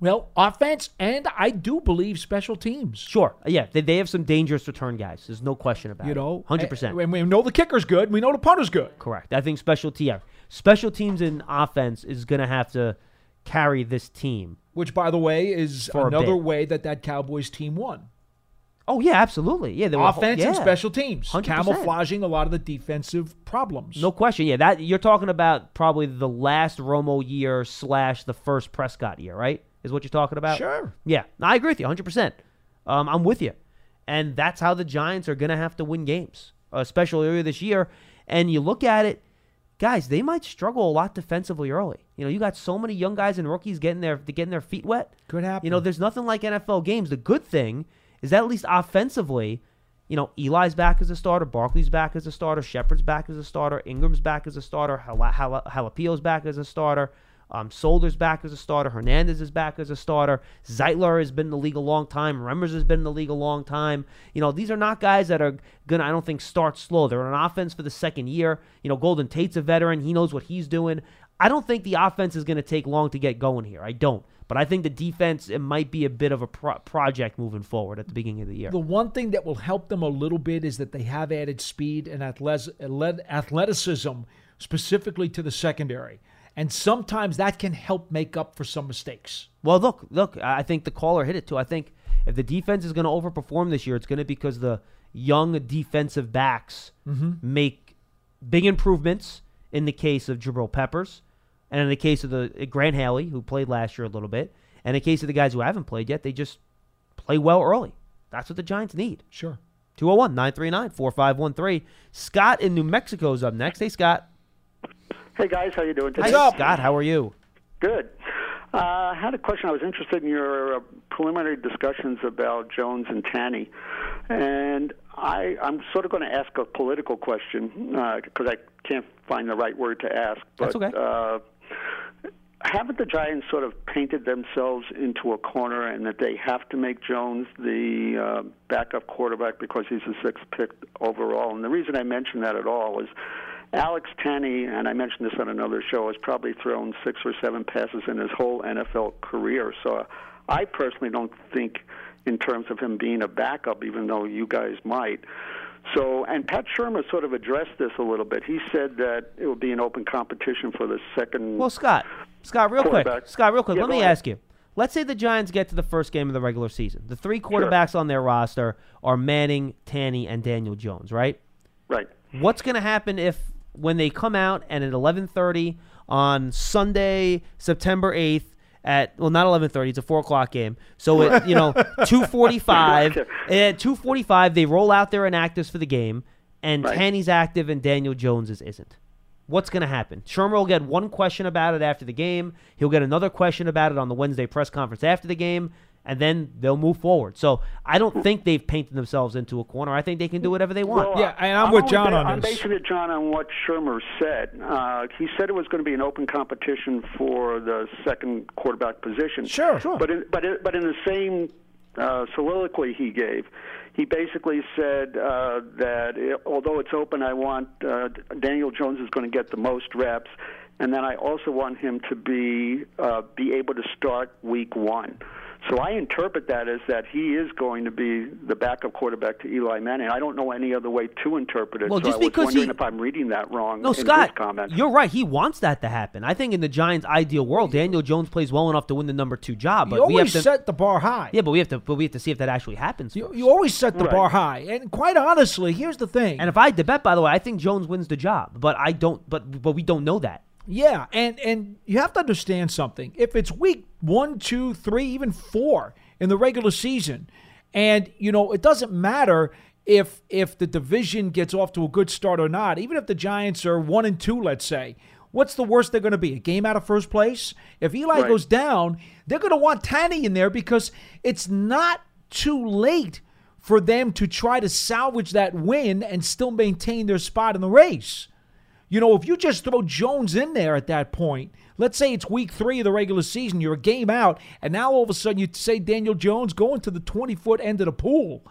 Well, offense and I do believe special teams. Sure, yeah, they, they have some dangerous return guys. There's no question about You it. You know, hundred percent. And we know the kicker's good. We know the punter's good. Correct. I think special team, yeah. special teams in offense is going to have to carry this team. Which, by the way, is another way that that Cowboys team won. Oh yeah, absolutely. Yeah, they were Offense and yeah. special teams, 100%. camouflaging a lot of the defensive problems. No question. Yeah, that you're talking about probably the last Romo year slash the first Prescott year, right? Is what you're talking about? Sure. Yeah, I agree with you 100. percent um, I'm with you, and that's how the Giants are going to have to win games, especially earlier this year. And you look at it, guys, they might struggle a lot defensively early. You know, you got so many young guys and rookies getting their getting their feet wet. Could happen. You know, there's nothing like NFL games. The good thing is that at least offensively, you know, Eli's back as a starter, Barkley's back as a starter, Shepard's back as a starter, Engram's back as a starter, Jala- Jala- Halapio's back as a starter, um, Solder's back as a starter, Hernandez is back as a starter, Zeitler has been in the league a long time, Remmers has been in the league a long time. You know, these are not guys that are gonna, I don't think, start slow. They're on offense for the second year. You know, Golden Tate's a veteran; he knows what he's doing. I don't think the offense is going to take long to get going here. I don't. But I think the defense it might be a bit of a pro- project moving forward at the beginning of the year. The one thing that will help them a little bit is that they have added speed and athleticism specifically to the secondary. And sometimes that can help make up for some mistakes. Well, look, look, I think the caller hit it too. I think if the defense is going to overperform this year, it's going to be because the young defensive backs Mm-hmm. make big improvements in the case of Jabril Peppers and in the case of the Grant Haley, who played last year a little bit, and in the case of the guys who haven't played yet, they just play well early. That's what the Giants need. Sure. 201 939 4513. Scott in New Mexico is up next. Hey, Scott. Hey guys, how you doing today? Hi, Scott. How are you? Good. Uh, I had a question. I was interested in your uh, preliminary discussions about Jones and Tanney, and I, I'm sort of going to ask a political question because I can't find the right word to ask. But That's okay. uh, haven't the Giants sort of painted themselves into a corner, and that they have to make Jones the uh, backup quarterback because he's the sixth pick overall? And the reason I mention that at all is. Alex Tanney, and I mentioned this on another show, has probably thrown six or seven passes in his whole NFL career. So I personally don't think, in terms of him being a backup, even though you guys might. So, and Pat Shurmur sort of addressed this a little bit. He said that it would be an open competition for the second. Well, Scott, Scott, real quick, Scott, real quick. Yeah, let me ahead. ask you. Let's say the Giants get to the first game of the regular season. The three quarterbacks on their roster are Manning, Tanney, and Daniel Jones, right? right. What's going to happen if when they come out and at 11:30 on Sunday, September 8th at well not 11:30 it's a four o'clock game so at you know 2:45 at 2:45 they roll out their inactives for the game and Right. Tanney's active and Daniel Jones's isn't. What's going to happen? Shurmur will get one question about it after the game. He'll get another question about it on the Wednesday press conference after the game, and then they'll move forward. So I don't think they've painted themselves into a corner. I think they can do whatever they want. Well, Yeah, and I'm with John ba- on I'm this. basing it, John, on what Shurmur said. Uh, he said it was going to be an open competition for the second quarterback position. Sure, sure. But in, but in, but in the same uh, soliloquy he gave, he basically said uh, that it, although it's open, I want uh, Daniel Jones is going to get the most reps, and then I also want him to be uh, be able to start week one. So I interpret that as that he is going to be the backup quarterback to Eli Manning. I don't know any other way to interpret it. Well, so just I was because wondering he- if I'm reading that wrong. No, in Scott, comment. you're right. He wants that to happen. I think in the Giants' ideal world, Daniel Jones plays well enough to win the number two job. But you we have always to, set the bar high. yeah, but we have to, but we have to see if that actually happens. You, you always set the Right. bar high. And quite honestly, here's the thing. and if I had to bet, by the way, I think Jones wins the job. But I don't. But but we don't know that. Yeah, and and you have to understand something. If it's week one, two, three, even four in the regular season, and you know it doesn't matter if if the division gets off to a good start or not. Even if the Giants are one and two, let's say, what's the worst they're going to be? A game out of first place. If Eli Right. goes down, they're going to want Tanney in there because it's not too late for them to try to salvage that win and still maintain their spot in the race. You know, if you just throw Jones in there at that point, let's say it's week three of the regular season, you're a game out, and now all of a sudden you say Daniel Jones going to the 20 foot end of the pool.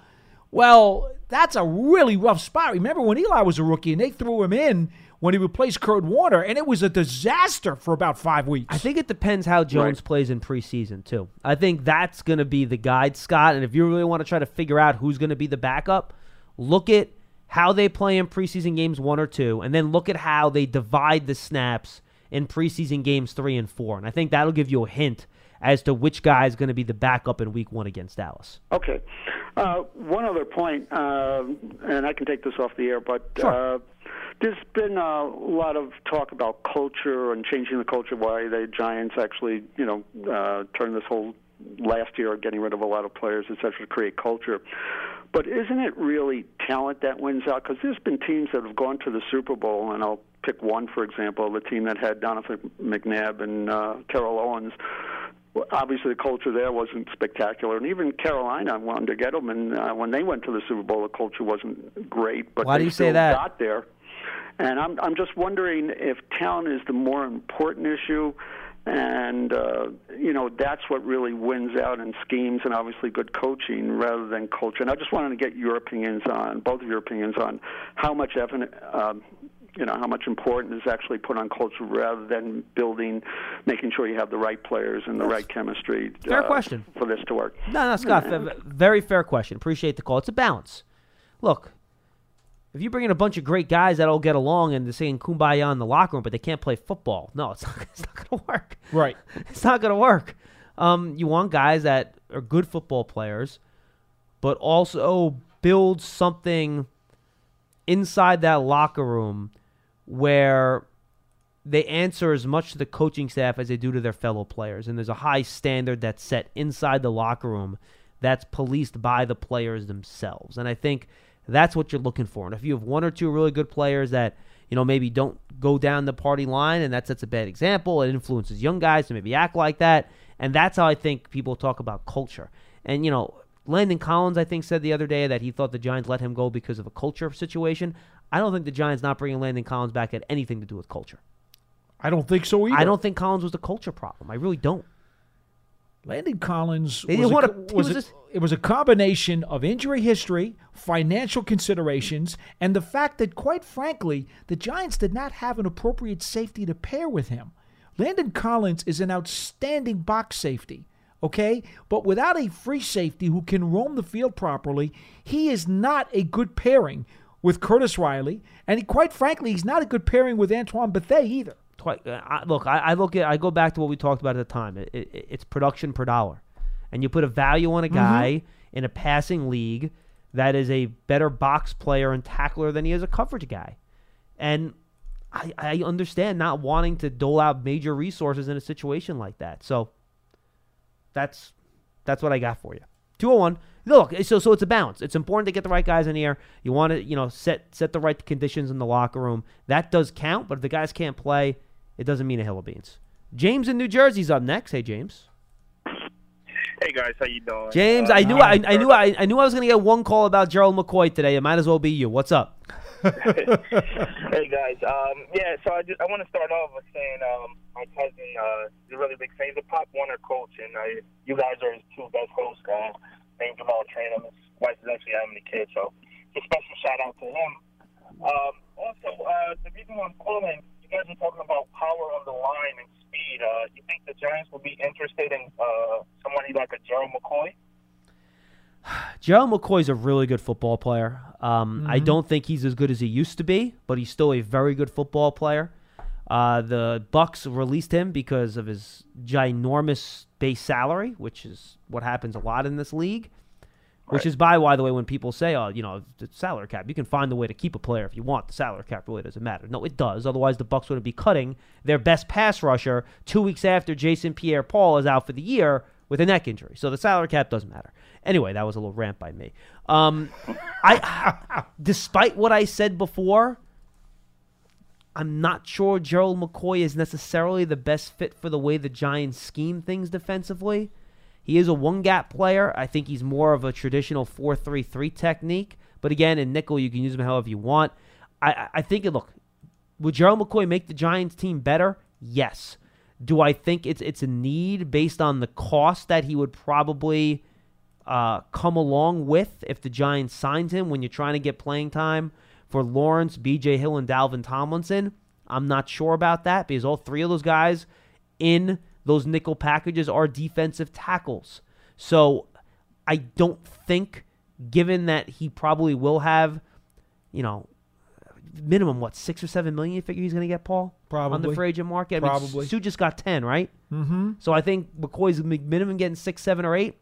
Well, that's a really rough spot. Remember when Eli was a rookie and they threw him in when he replaced Kurt Warner, and it was a disaster for about five weeks. I think it depends how Jones Right. plays in preseason too. I think that's going to be the guide, Scott. And if you really want to try to figure out who's going to be the backup, look at how they play in preseason games one or two, and then look at how they divide the snaps in preseason games three and four. And I think that'll give you a hint as to which guy is going to be the backup in Week One against Dallas. Okay. Uh, one other point, uh, and I can take this off the air, but uh, there's been a lot of talk about culture and changing the culture. Why the Giants actually, you know, uh, turned this whole last year of getting rid of a lot of players, et cetera, to create culture. But isn't it really talent that wins out? Because there's been teams that have gone to the Super Bowl, and I'll pick one, for example, the team that had Donovan McNabb and uh, Terrell Owens. Well, obviously, the culture there wasn't spectacular, and even Carolina under Gettleman, uh, when they went to the Super Bowl, the culture wasn't great. But Why they do you say that? Got there, and I'm I'm just wondering if talent is the more important issue, And, uh, you know, that's what really wins out in schemes and obviously good coaching rather than culture. And I just wanted to get your opinions on, both of your opinions on how much evidence. Um, you know how much importance is actually put on culture rather than building, making sure you have the right players and the right chemistry. Fair uh, question. for this to work. No, no, Scott. f- very fair question. Appreciate the call. It's a balance. Look, if you bring in a bunch of great guys that all get along and they're saying kumbaya in the locker room, but they can't play football, no, it's not, it's not going to work. Right. It's not going to work. Um, you want guys that are good football players, but also build something inside that locker room where they answer as much to the coaching staff as they do to their fellow players. And there's a high standard that's set inside the locker room that's policed by the players themselves. And I think that's what you're looking for. And if you have one or two really good players that, you know, maybe don't go down the party line and that sets a bad example, it influences young guys to maybe act like that. And that's how I think people talk about culture. And, you know, Landon Collins, I think, said the other day that he thought the Giants let him go because of a culture situation. I don't think the Giants not bringing Landon Collins back had anything to do with culture. I don't think so either. I don't think Collins was the culture problem. I really don't. Landon Collins was, a, was was a- it was a combination of injury history, financial considerations, and the fact that, quite frankly, the Giants did not have an appropriate safety to pair with him. Landon Collins is an outstanding box safety, okay? But without a free safety who can roam the field properly, he is not a good pairing with Curtis Riley, and he, quite frankly, he's not a good pairing with Antoine Bethea either. Quite, uh, I, look, I, I look at I go back to what we talked about at the time. It, it, it's production per dollar, and you put a value on a guy in a passing league that is a better box player and tackler than he is a coverage guy, and I, I understand not wanting to dole out major resources in a situation like that. So that's that's what I got for you. Two hundred one. Look, so so it's a balance. It's important to get the right guys in here. You want to you know set set the right conditions in the locker room. That does count. But if the guys can't play, it doesn't mean a hill of beans. James in New Jersey's up next. Hey James. Hey guys, how you doing? James, Uh, I knew I, I knew I, I knew I was gonna get one call about Gerald McCoy today. It might as well be you. What's up? hey guys, um, yeah. So I just I want to start off with saying um, my cousin uh, is a really big fan. He's a Pop Warner coach, and uh, you guys are his two best hosts. Uh, named Jamal Trainum. His wife is actually having a kid, so a special shout out to him. Um, also, uh, the reason why I'm calling, you guys are talking about power on the line and speed. Uh, you think the Giants will be interested in uh, somebody like a Gerald McCoy? Gerald McCoy's a really good football player. Um, I don't think he's as good as he used to be, but he's still a very good football player. Uh, the Bucs released him because of his ginormous base salary, which is what happens a lot in this league. Which is by, by the way, when people say, "Oh, you know, the salary cap," you can find a way to keep a player if you want. The salary cap really doesn't matter. No, it does. Otherwise, the Bucs wouldn't be cutting their best pass rusher two weeks after Jason Pierre-Paul is out for the year with a neck injury. So the salary cap doesn't matter. Anyway, that was a little rant by me. Um, I, despite what I said before, I'm not sure Gerald McCoy is necessarily the best fit for the way the Giants scheme things defensively. He is a one gap player. I think he's more of a traditional 4 3 3 technique. But again, in nickel, you can use him however you want. I, I- think, look, would Gerald McCoy make the Giants team better? Yes. Do I think it's it's a need based on the cost that he would probably uh, come along with if the Giants signed him when you're trying to get playing time for Lawrence, B.J. Hill, and Dalvin Tomlinson? I'm not sure about that because all three of those guys in those nickel packages are defensive tackles. So I don't think, given that he probably will have, you know, minimum what six or seven million you figure he's going to get Paul on the Probably. free agent market. I mean, Probably. Suh just got ten, right? Mm-hmm. So I think McCoy's minimum getting six, seven, or eight.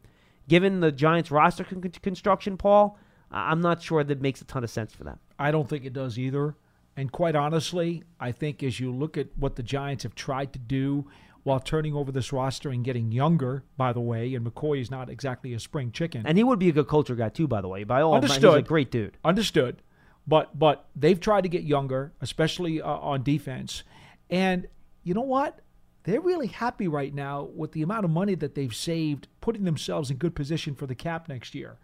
Given the Giants' roster con- construction, Paul, I'm not sure that makes a ton of sense for them. I don't think it does either. And quite honestly, I think as you look at what the Giants have tried to do while turning over this roster and getting younger, by the way, and McCoy is not exactly a spring chicken. And he would be a good culture guy too, by the way. By all means, he's a Understood. great dude. Understood. But but they've tried to get younger, especially uh, on defense. And you know what? They're really happy right now with the amount of money that they've saved, putting themselves in good position for the cap next year.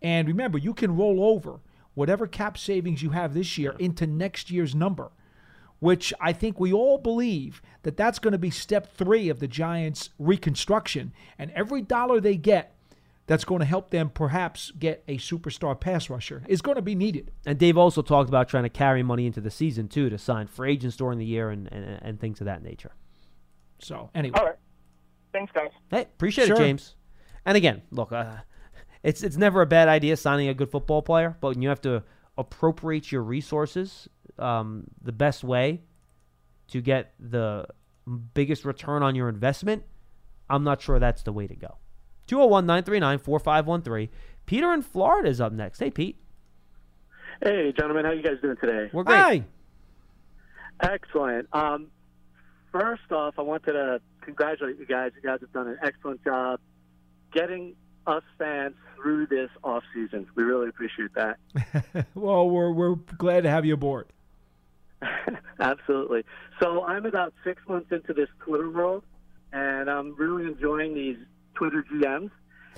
And remember, you can roll over whatever cap savings you have this year into next year's number. Which I think we all believe that that's going to be step three of the Giants' reconstruction. And every dollar they get that's going to help them perhaps get a superstar pass rusher is going to be needed. And Dave also talked about trying to carry money into the season too to sign free agents during the year and, and, and things of that nature. So anyway, All right. Thanks, guys. Hey, appreciate Sure. it, James. And again, look, uh, it's it's never a bad idea signing a good football player, but you have to appropriate your resources um, the best way to get the biggest return on your investment. I'm not sure that's the way to go. 201 939 4513. Peter in Florida is up next. Hey, Pete. Hey, gentlemen, how you guys doing today? We're great. hi. Excellent. Um, first off, I wanted to congratulate you guys. You guys have done an excellent job getting us fans through this off season. We really appreciate that. Well, we're we're glad to have you aboard. Absolutely. So I'm about six months into this Twitter world, and I'm really enjoying these Twitter GMs.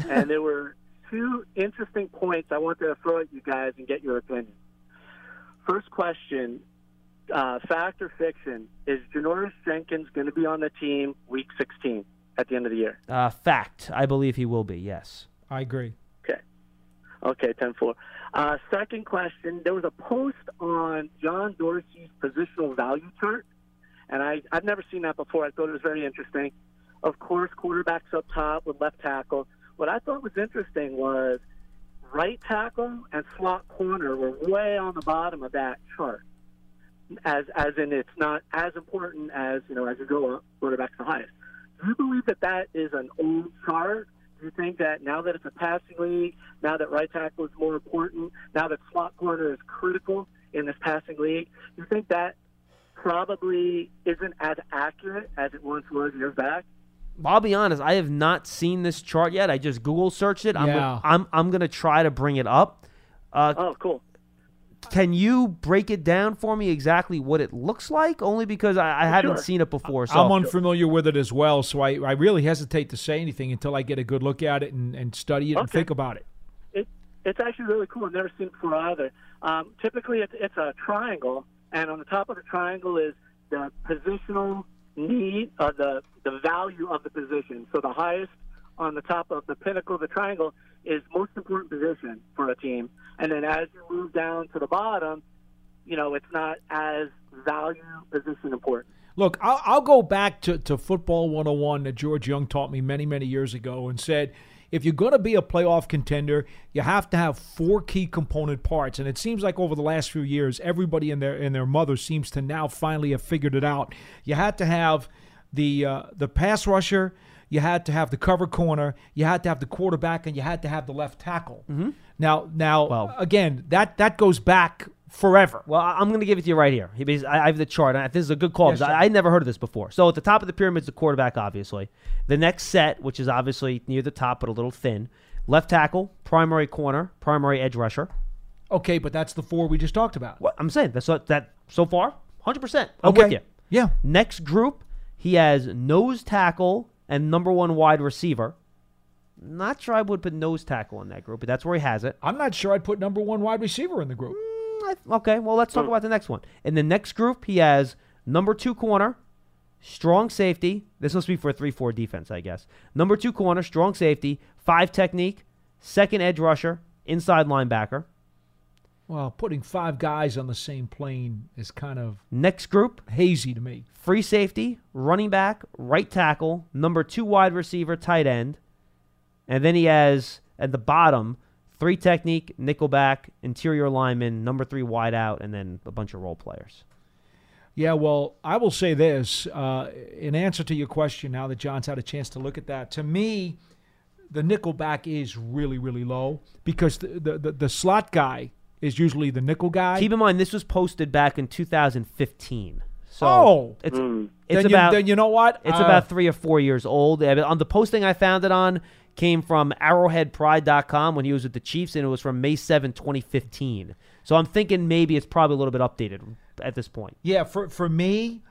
And there were two interesting points I wanted to throw at you guys and get your opinion. First question, uh, fact or fiction, is Janoris Jenkins going to be on the team week 16 at the end of the year? Uh, fact. I believe he will be, yes. I agree. Okay. Okay, 10 4. Uh, second question there was a post on John Dorsey's positional value chart, and I, I've never seen that before. I thought it was very interesting. Of course, quarterbacks up top with left tackle. What I thought was interesting was right tackle and slot corner were way on the bottom of that chart. As as in, it's not as important as you know as you go up, quarterbacks the highest. Do you believe that that is an old chart? Do you think that now that it's a passing league, now that right tackle is more important, now that slot corner is critical in this passing league, do you think that probably isn't as accurate as it once was years back? I'll be honest. I have not seen this chart yet. I just Google searched it. I'm Yeah. gonna, I'm I'm gonna try to bring it up. Uh, Oh, cool. Can you break it down for me exactly what it looks like? Only because I, I haven't Sure. seen it before. So I'm unfamiliar with it as well, so I, I really hesitate to say anything until I get a good look at it and, and study it and think about it. It, it's actually really cool. I've never seen it before either. Um, typically, it's, it's a triangle, and on the top of the triangle is the positional need, uh, the the value of the position. So the highest on the top of the pinnacle of the triangle is most important position for a team, and then as you move down to the bottom, you know it's not as value position important. Look, I'll, I'll go back to, to Football 101 that George Young taught me many, many years ago and said, if you're going to be a playoff contender, you have to have four key component parts. And it seems like over the last few years, everybody and their and their mother seems to now finally have figured it out. You had to have the uh, the pass rusher, you had to have the cover corner, you had to have the quarterback, and you had to have the left tackle. Now, now Well- again, that that goes back forever. Well, I'm going to give it to you right here. He I I have the chart. and This is a good call Yes, because. I, I never heard of this before. So at the top of the pyramid is the quarterback, obviously. The next set, which is obviously near the top but a little thin, left tackle, primary corner, primary edge rusher. Okay, but that's the four we just talked about. What I'm saying that's what that so far, hundred percent. I'm with you. Yeah. Next group, he has nose tackle and number one wide receiver. Not sure I would put nose tackle in that group, but that's where he has it. I'm not sure I'd put number one wide receiver in the group. Mm, I- Okay, well, let's talk about the next one. In the next group, he has number two corner, strong safety. This must be for a 3 4 defense, I guess. Number two corner, strong safety, five technique, second edge rusher, inside linebacker. Well, putting five guys on the same plane is kind of Next group, hazy to me. free safety, running back, right tackle, number two wide receiver, tight end. And then he has at the bottom three technique, nickelback, interior lineman, number three wide out, and then a bunch of role players. Yeah, well, I will say this uh, in answer to your question. Now that John's had a chance to look at that, to me, the nickelback is really, really low because the the, the, the slot guy is usually the nickel guy. Keep in mind, this was posted back in 2015. So Oh. it's Mm. it's then, you, about then you know what? it's Uh, about three or four years old. On the posting I found it on came from ArrowheadPride.com when he was with the Chiefs, and it was from May 7, 2015. So I'm thinking maybe it's probably a little bit updated at this point. Yeah, for for me,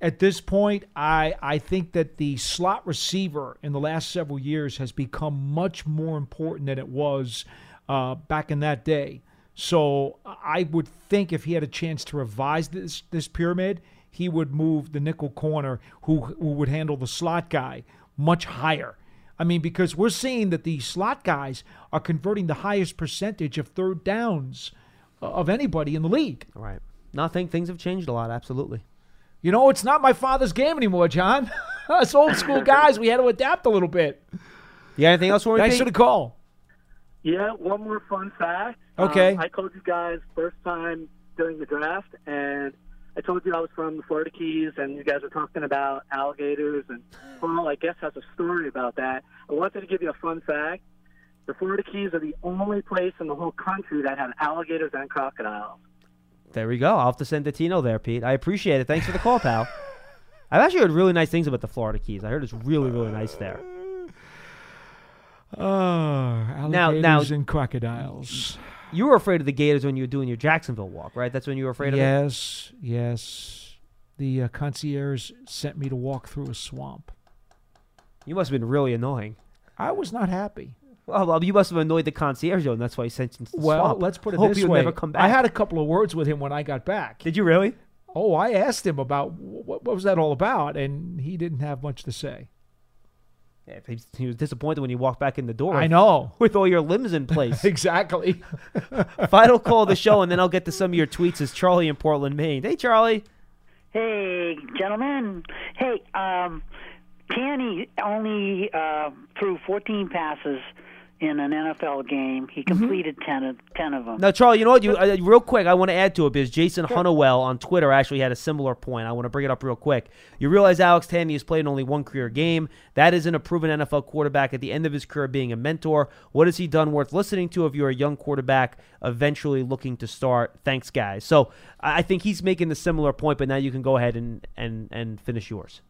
at this point, I I think that the slot receiver in the last several years has become much more important than it was uh, back in that day. So I would think if he had a chance to revise this this pyramid, he would move the nickel corner who who would handle the slot guy much higher. I mean, because we're seeing that the slot guys are converting the highest percentage of third downs uh, of anybody in the league. Right. Nothing. Things have changed a lot. Absolutely. You know, it's not my father's game anymore, John. Us old school guys, we had to adapt a little bit. You got anything else for me? Thanks Pete? for the call. Yeah, one more fun fact. Okay. Um, I called you guys first time during the draft, and I told you I was from the Florida Keys, and you guys were talking about alligators, and Paul, I guess, has a story about that. I wanted to give you a fun fact. The Florida Keys are the only place in the whole country that have alligators and crocodiles. There we go. I'll have to send Tino there, Pete. I appreciate it. Thanks for the call, pal. I've actually heard really nice things about the Florida Keys. I heard it's really, really nice there. Oh, Now- alligators now- and crocodiles. You were afraid of the Gators when you were doing your Jacksonville walk, right? That's when you were afraid of it. Yes, yes. The uh, concierge sent me to walk through a swamp. You must have been really annoying. I was not happy. Well, well, you must have annoyed the concierge, and that's why he sent you to the Well, swamp. let's put it Hope this way. never come back. I had a couple of words with him when I got back. Did you really? Oh, I asked him about what, what was that all about, and he didn't have much to say. Yeah, he, he was disappointed when you walked back in the door. I know. With all your limbs in place. Exactly. Final call of the show, and then I'll get to some of your tweets. Is Charlie in Portland, Maine? Hey, Charlie. Hey, gentlemen. Hey, um, Tanney only uh, threw 14 passes in an NFL game. He completed 10, of, 10 of them. Now, Charlie, you know what? You uh, real quick, I want to add to it because Jason Hunnewell on Twitter actually had a similar point. I want to bring it up real quick. You realize Alex Tanney has played in only one career game. That isn't a proven NFL quarterback at the end of his career being a mentor. What has he done worth listening to if you're a young quarterback eventually looking to start? Thanks, guys. So I I think he's making the similar point, but now you can go ahead and and and finish yours.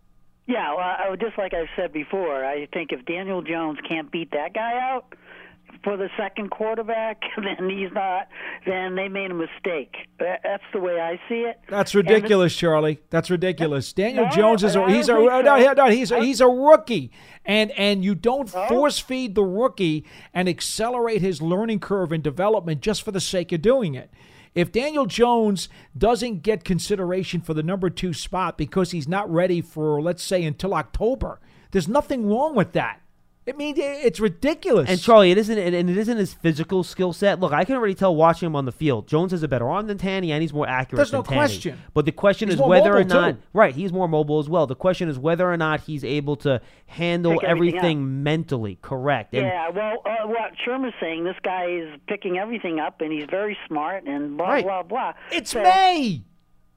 Yeah, well, I, just like I've said before, I think if Daniel Jones can't beat that guy out for the second quarterback, then he's not. Then they made a mistake. That's the way I see it. That's the- ridiculous, Charlie. That's ridiculous. Daniel No, Jones is a, I he's a think no, so. no, he's a, he's a rookie, and and you don't force feed the rookie and accelerate his learning curve and development just for the sake of doing it. If Daniel Jones doesn't get consideration for the number two spot because he's not ready for let's say until October, there's nothing wrong with that. I mean, it's ridiculous. And Charlie, it isn't, and it isn't his physical skill set. Look, I can already tell watching him on the field. Jones has a better arm than Tanney, and he's more accurate. There's than no Tanney. question. But the question He's is whether or not, too. right? He's more mobile as well. The question is whether or not he's able to handle Pick everything everything, mentally. Correct. And Yeah, well, uh, what Shurmur's saying, this guy is picking everything up, and he's very smart, and blah Right. blah blah. it's So, May.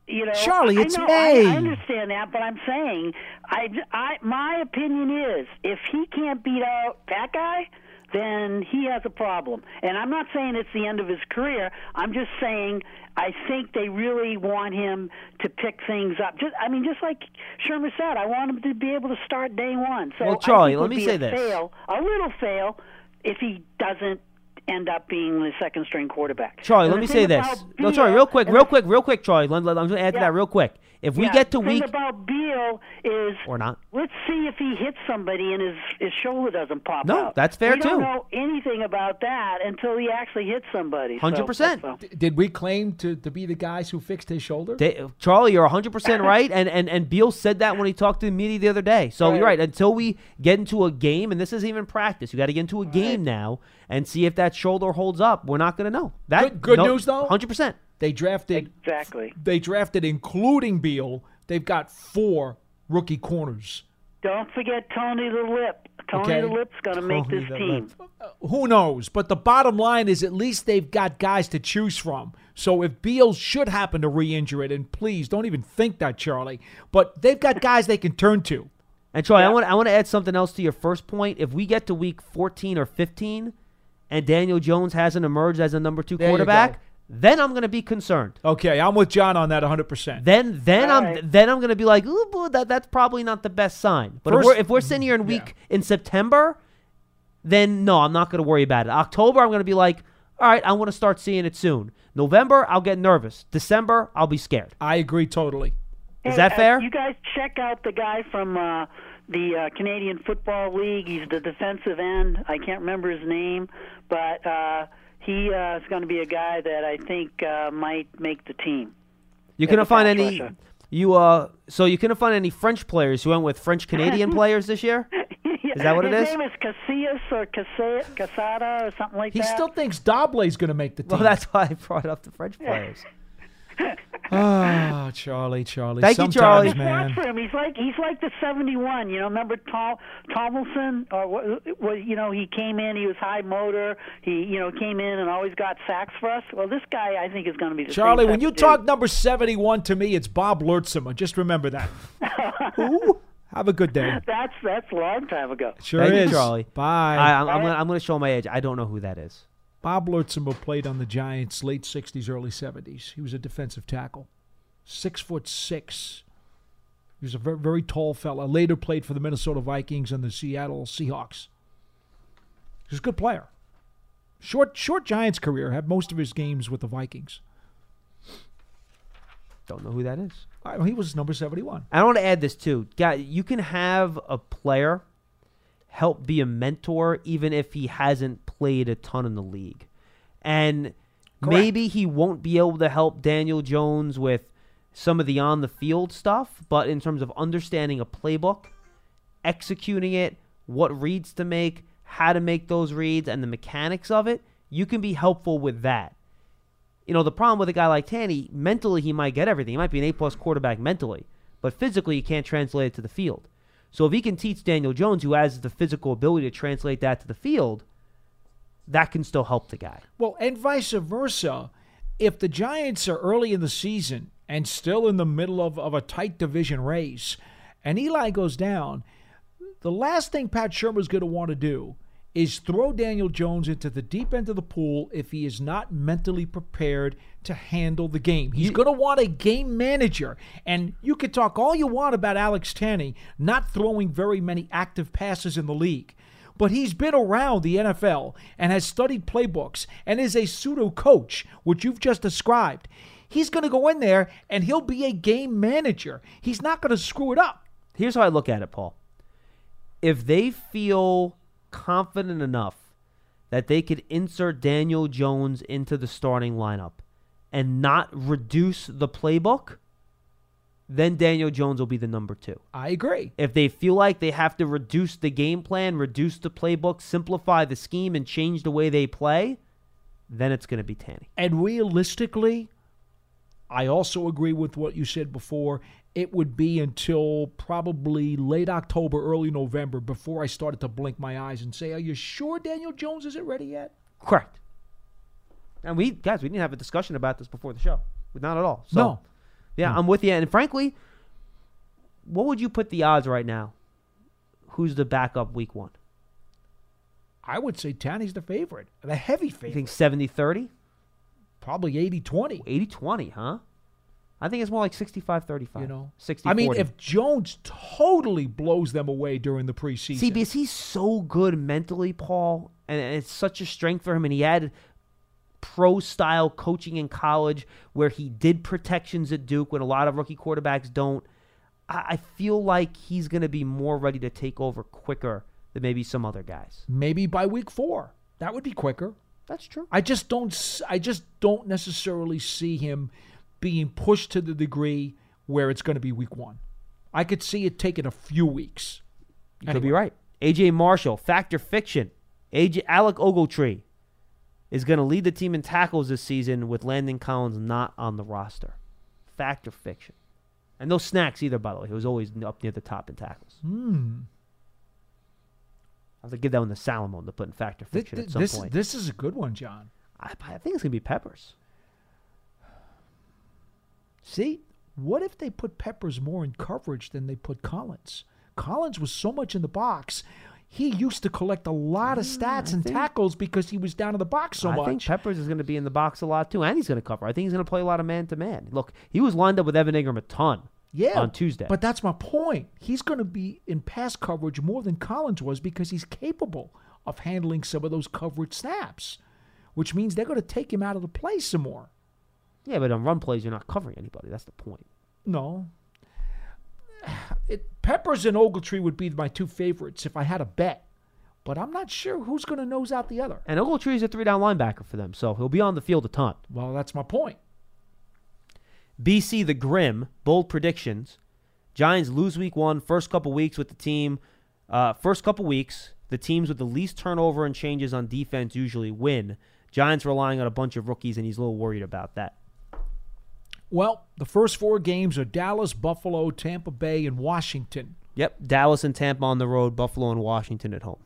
You know, Charlie, I it's know, May. I, I understand that, but I'm saying, I, I, my opinion is, if he can't beat out that guy, then he has a problem. And I'm not saying it's the end of his career. I'm just saying I think they really want him to pick things up. Just, I mean, just like Shurmur said, I want him to be able to start day one. So Well, Charlie, let me say this. Fail, a little fail, if he doesn't end up being the second string quarterback. Charlie, And let me say this. about No, Charlie, real quick, real quick, real quick, Charlie. Let, let- I'm going to add to that real quick. If we yeah, get to the thing week about Beal is or not, let's see if he hits somebody and his his shoulder doesn't pop No, out. that's fair, too. we don't know anything about that until he actually hits somebody. so 100%. that's all. Did we claim to, to be the guys who fixed his shoulder? They, Charlie, you're 100% right. And, and, and Beal said that when he talked to the media the other day. So you're right. Until we get into a game, and this isn't even practice, you got to get into a game now and see if that shoulder holds up. We're not going to know. That Good- good no- news, though? 100%. They drafted Exactly. they drafted including Beal. They've got four rookie corners. Don't forget Tony the Lip. Tony Okay. the Lip's going to make this the team. Uh, who knows? But the bottom line is at least they've got guys to choose from. So if Beal should happen to re-injure it, and please don't even think that, Charlie, but they've got guys they can turn to. And Troy, I want I want to add something else to your first point. If we get to week 14 or 15 and Daniel Jones hasn't emerged as a number 2 There quarterback, then I'm going to be concerned. Okay, I'm with John on that 100%. Then then All I'm right. then I'm going to be like, "Ooh, boy, that that's probably not the best sign." But if we're if we're sitting here in week in September, then no, I'm not going to worry about it. October, I'm going to be like, "All right, I want to start seeing it soon." November, I'll get nervous. December, I'll be scared. I agree totally. Is Hey, that uh, fair? you guys check out the guy from uh, the uh, Canadian Football League. He's the defensive end. I can't remember his name, but uh, he uh, is going to be a guy that I think uh, might make the team. You As couldn't find any. rusher. You uh, so you couldn't find any French players who went with French Canadian players this year. Is that what it His name is Casillas or Casa- Casada or something like He that. He still thinks Dablé's going to make the team. Well, that's why I brought up the French players. Ah, Charlie, Charlie. Thank you, Charlie. Man. watch for him. He's like he's like the '71. You know, remember Tom Tomlinson? Or what? what- You know, he came in. He was high motor. He you know came in and always got sacks for us. Well, this guy I think is going to be the Charlie, type when you dude. talk number 71 to me, it's Bob Lurtsema. Just remember that. Have a good day. That's that's a long time ago. Sure Thank you, is. Charlie. Bye. I, I'm, I'm gonna I'm gonna show my age. I don't know who that is. Bob Lurtsema played on the Giants late 60s, early 70s. He was a defensive tackle. Six foot six. He was a very, very tall fella. Later played for the Minnesota Vikings and the Seattle Seahawks. He was a good player. Short, short Giants career. Had most of his games with the Vikings. Don't know who that is. I- He was number 71. I want to add this too. Guy, you can have a player help be a mentor even if he hasn't played a ton in the league. And maybe he won't be able to help Daniel Jones with some of the on the field stuff, but in terms of understanding a playbook, executing it, what reads to make, how to make those reads, and the mechanics of it, you can be helpful with that. You know, the problem with a guy like Tanney, mentally he might get everything. He might be an A plus quarterback mentally, but physically he can't translate it to the field. So if he can teach Daniel Jones, who has the physical ability to translate that to the field, that can still help the guy. Well, and vice versa. If the Giants are early in the season and still in the middle of, of a tight division race, and Eli goes down, the last thing Pat Shurmur's going to want to do is throw Daniel Jones into the deep end of the pool if he is not mentally prepared to handle the game. He's going to want a game manager. And you can talk all you want about Alex Tanney not throwing very many active passes in the league but he's been around the NFL and has studied playbooks and is a pseudo coach, which you've just described. He's going to go in there and he'll be a game manager. He's not going to screw it up. Here's how I look at it, Paul. If they feel confident enough that they could insert Daniel Jones into the starting lineup and not reduce the playbook, then Daniel Jones will be the number two. I agree. If they feel like they have to reduce the game plan, reduce the playbook, simplify the scheme, and change the way they play, then it's going to be Tanney. And realistically, I also agree with what you said before. It would be until probably late October, early November before I started to blink my eyes and say, Are you sure Daniel Jones isn't ready yet? Correct. And we guys, we didn't have a discussion about this before the show. Not at all. So, No. Yeah, I'm with you. And frankly, what would you put the odds right now? Who's the backup week one? I would say Tanney's the favorite, the heavy You favorite. think 70 30? Probably 80 20. 80 20, huh? I think it's more like 65 35. You know, 60 I mean, 40. if Jones totally blows them away during the preseason, See, because he's so good mentally, Paul, and it's such a strength for him. And he had pro style coaching in college where he did protections at Duke when a lot of rookie quarterbacks don't. I, feel like he's going to be more ready to take over quicker than maybe some other guys. maybe by week four, that would be quicker. That's true. I just don't. I just don't necessarily see him being pushed to the degree where it's going to be week one. I could see it taking a few weeks. You could be right. AJ Marshall, Factor Fiction. AJ Alec Ogletree is going to lead the team in tackles this season with Landon Collins not on the roster. Fact or Fiction. And no snacks either, by the way. He was always up near the top in tackles. Hmm. I have to give that one to Salomon to put in Factor Thi- Fiction thi- at some this point. this is a good one, John. I, I think it's going to be Peppers. See, what if they put Peppers more in coverage than they put Collins? Collins was so much in the box. He used to collect a lot of stats and think- tackles because he was down in the box so I much. I think Peppers is going to be in the box a lot too, and he's going to cover. I think he's going to play a lot of man to man. Look, he was lined up with Evan Engram a ton yeah, on Tuesday. But that's my point. He's going to be in pass coverage more than Collins was because he's capable of handling some of those coverage snaps, which means they're going to take him out of the play some more. yeah, but on run plays, you're not covering anybody. That's the point. No. It, Peppers and Ogletree would be my two favorites if I had a bet. but I'm not sure who's going to nose out the other. And Ogletree is a three down linebacker for them, so he'll be on the field a ton. Well, that's my point. BC the Grim, bold predictions. Giants lose week one, first couple weeks with the team. Uh, first couple weeks, the teams with the least turnover and changes on defense usually win. Giants relying on a bunch of rookies, and he's a little worried about that. Well, the first four games are Dallas, Buffalo, Tampa Bay, and Washington. Yep, Dallas and Tampa on the road, Buffalo and Washington at home.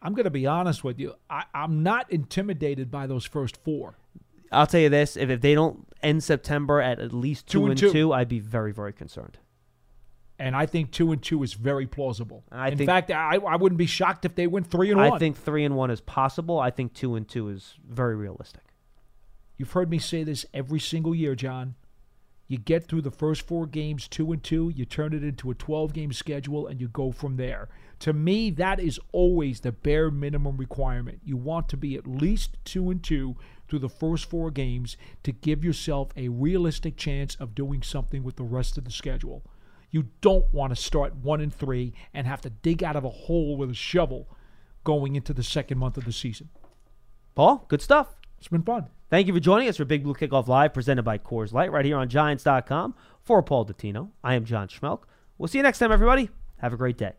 I'm going to be honest with you. I, I'm not intimidated by those first four. I'll tell you this: if, if they don't end September at at least two, Two and and two. two, I'd be very, very concerned. And I think two and two is very plausible. I In think- fact, I, I wouldn't be shocked if they went three and I one. I think three and one is possible. I think two and two is very realistic. You've heard me say this every single year, John. You get through the first four games two and two, you turn it into a 12 game schedule, and you go from there. To me, that is always the bare minimum requirement. You want to be at least two and two through the first four games to give yourself a realistic chance of doing something with the rest of the schedule. You don't want to start one and three and have to dig out of a hole with a shovel going into the second month of the season. Paul, good stuff. It's been fun. Thank you for joining us for Big Blue Kickoff Live, presented by Coors Light, right here on Giants.com. For Paul Dottino, I am John Schmeelk. We'll see you next time, everybody. Have a great day.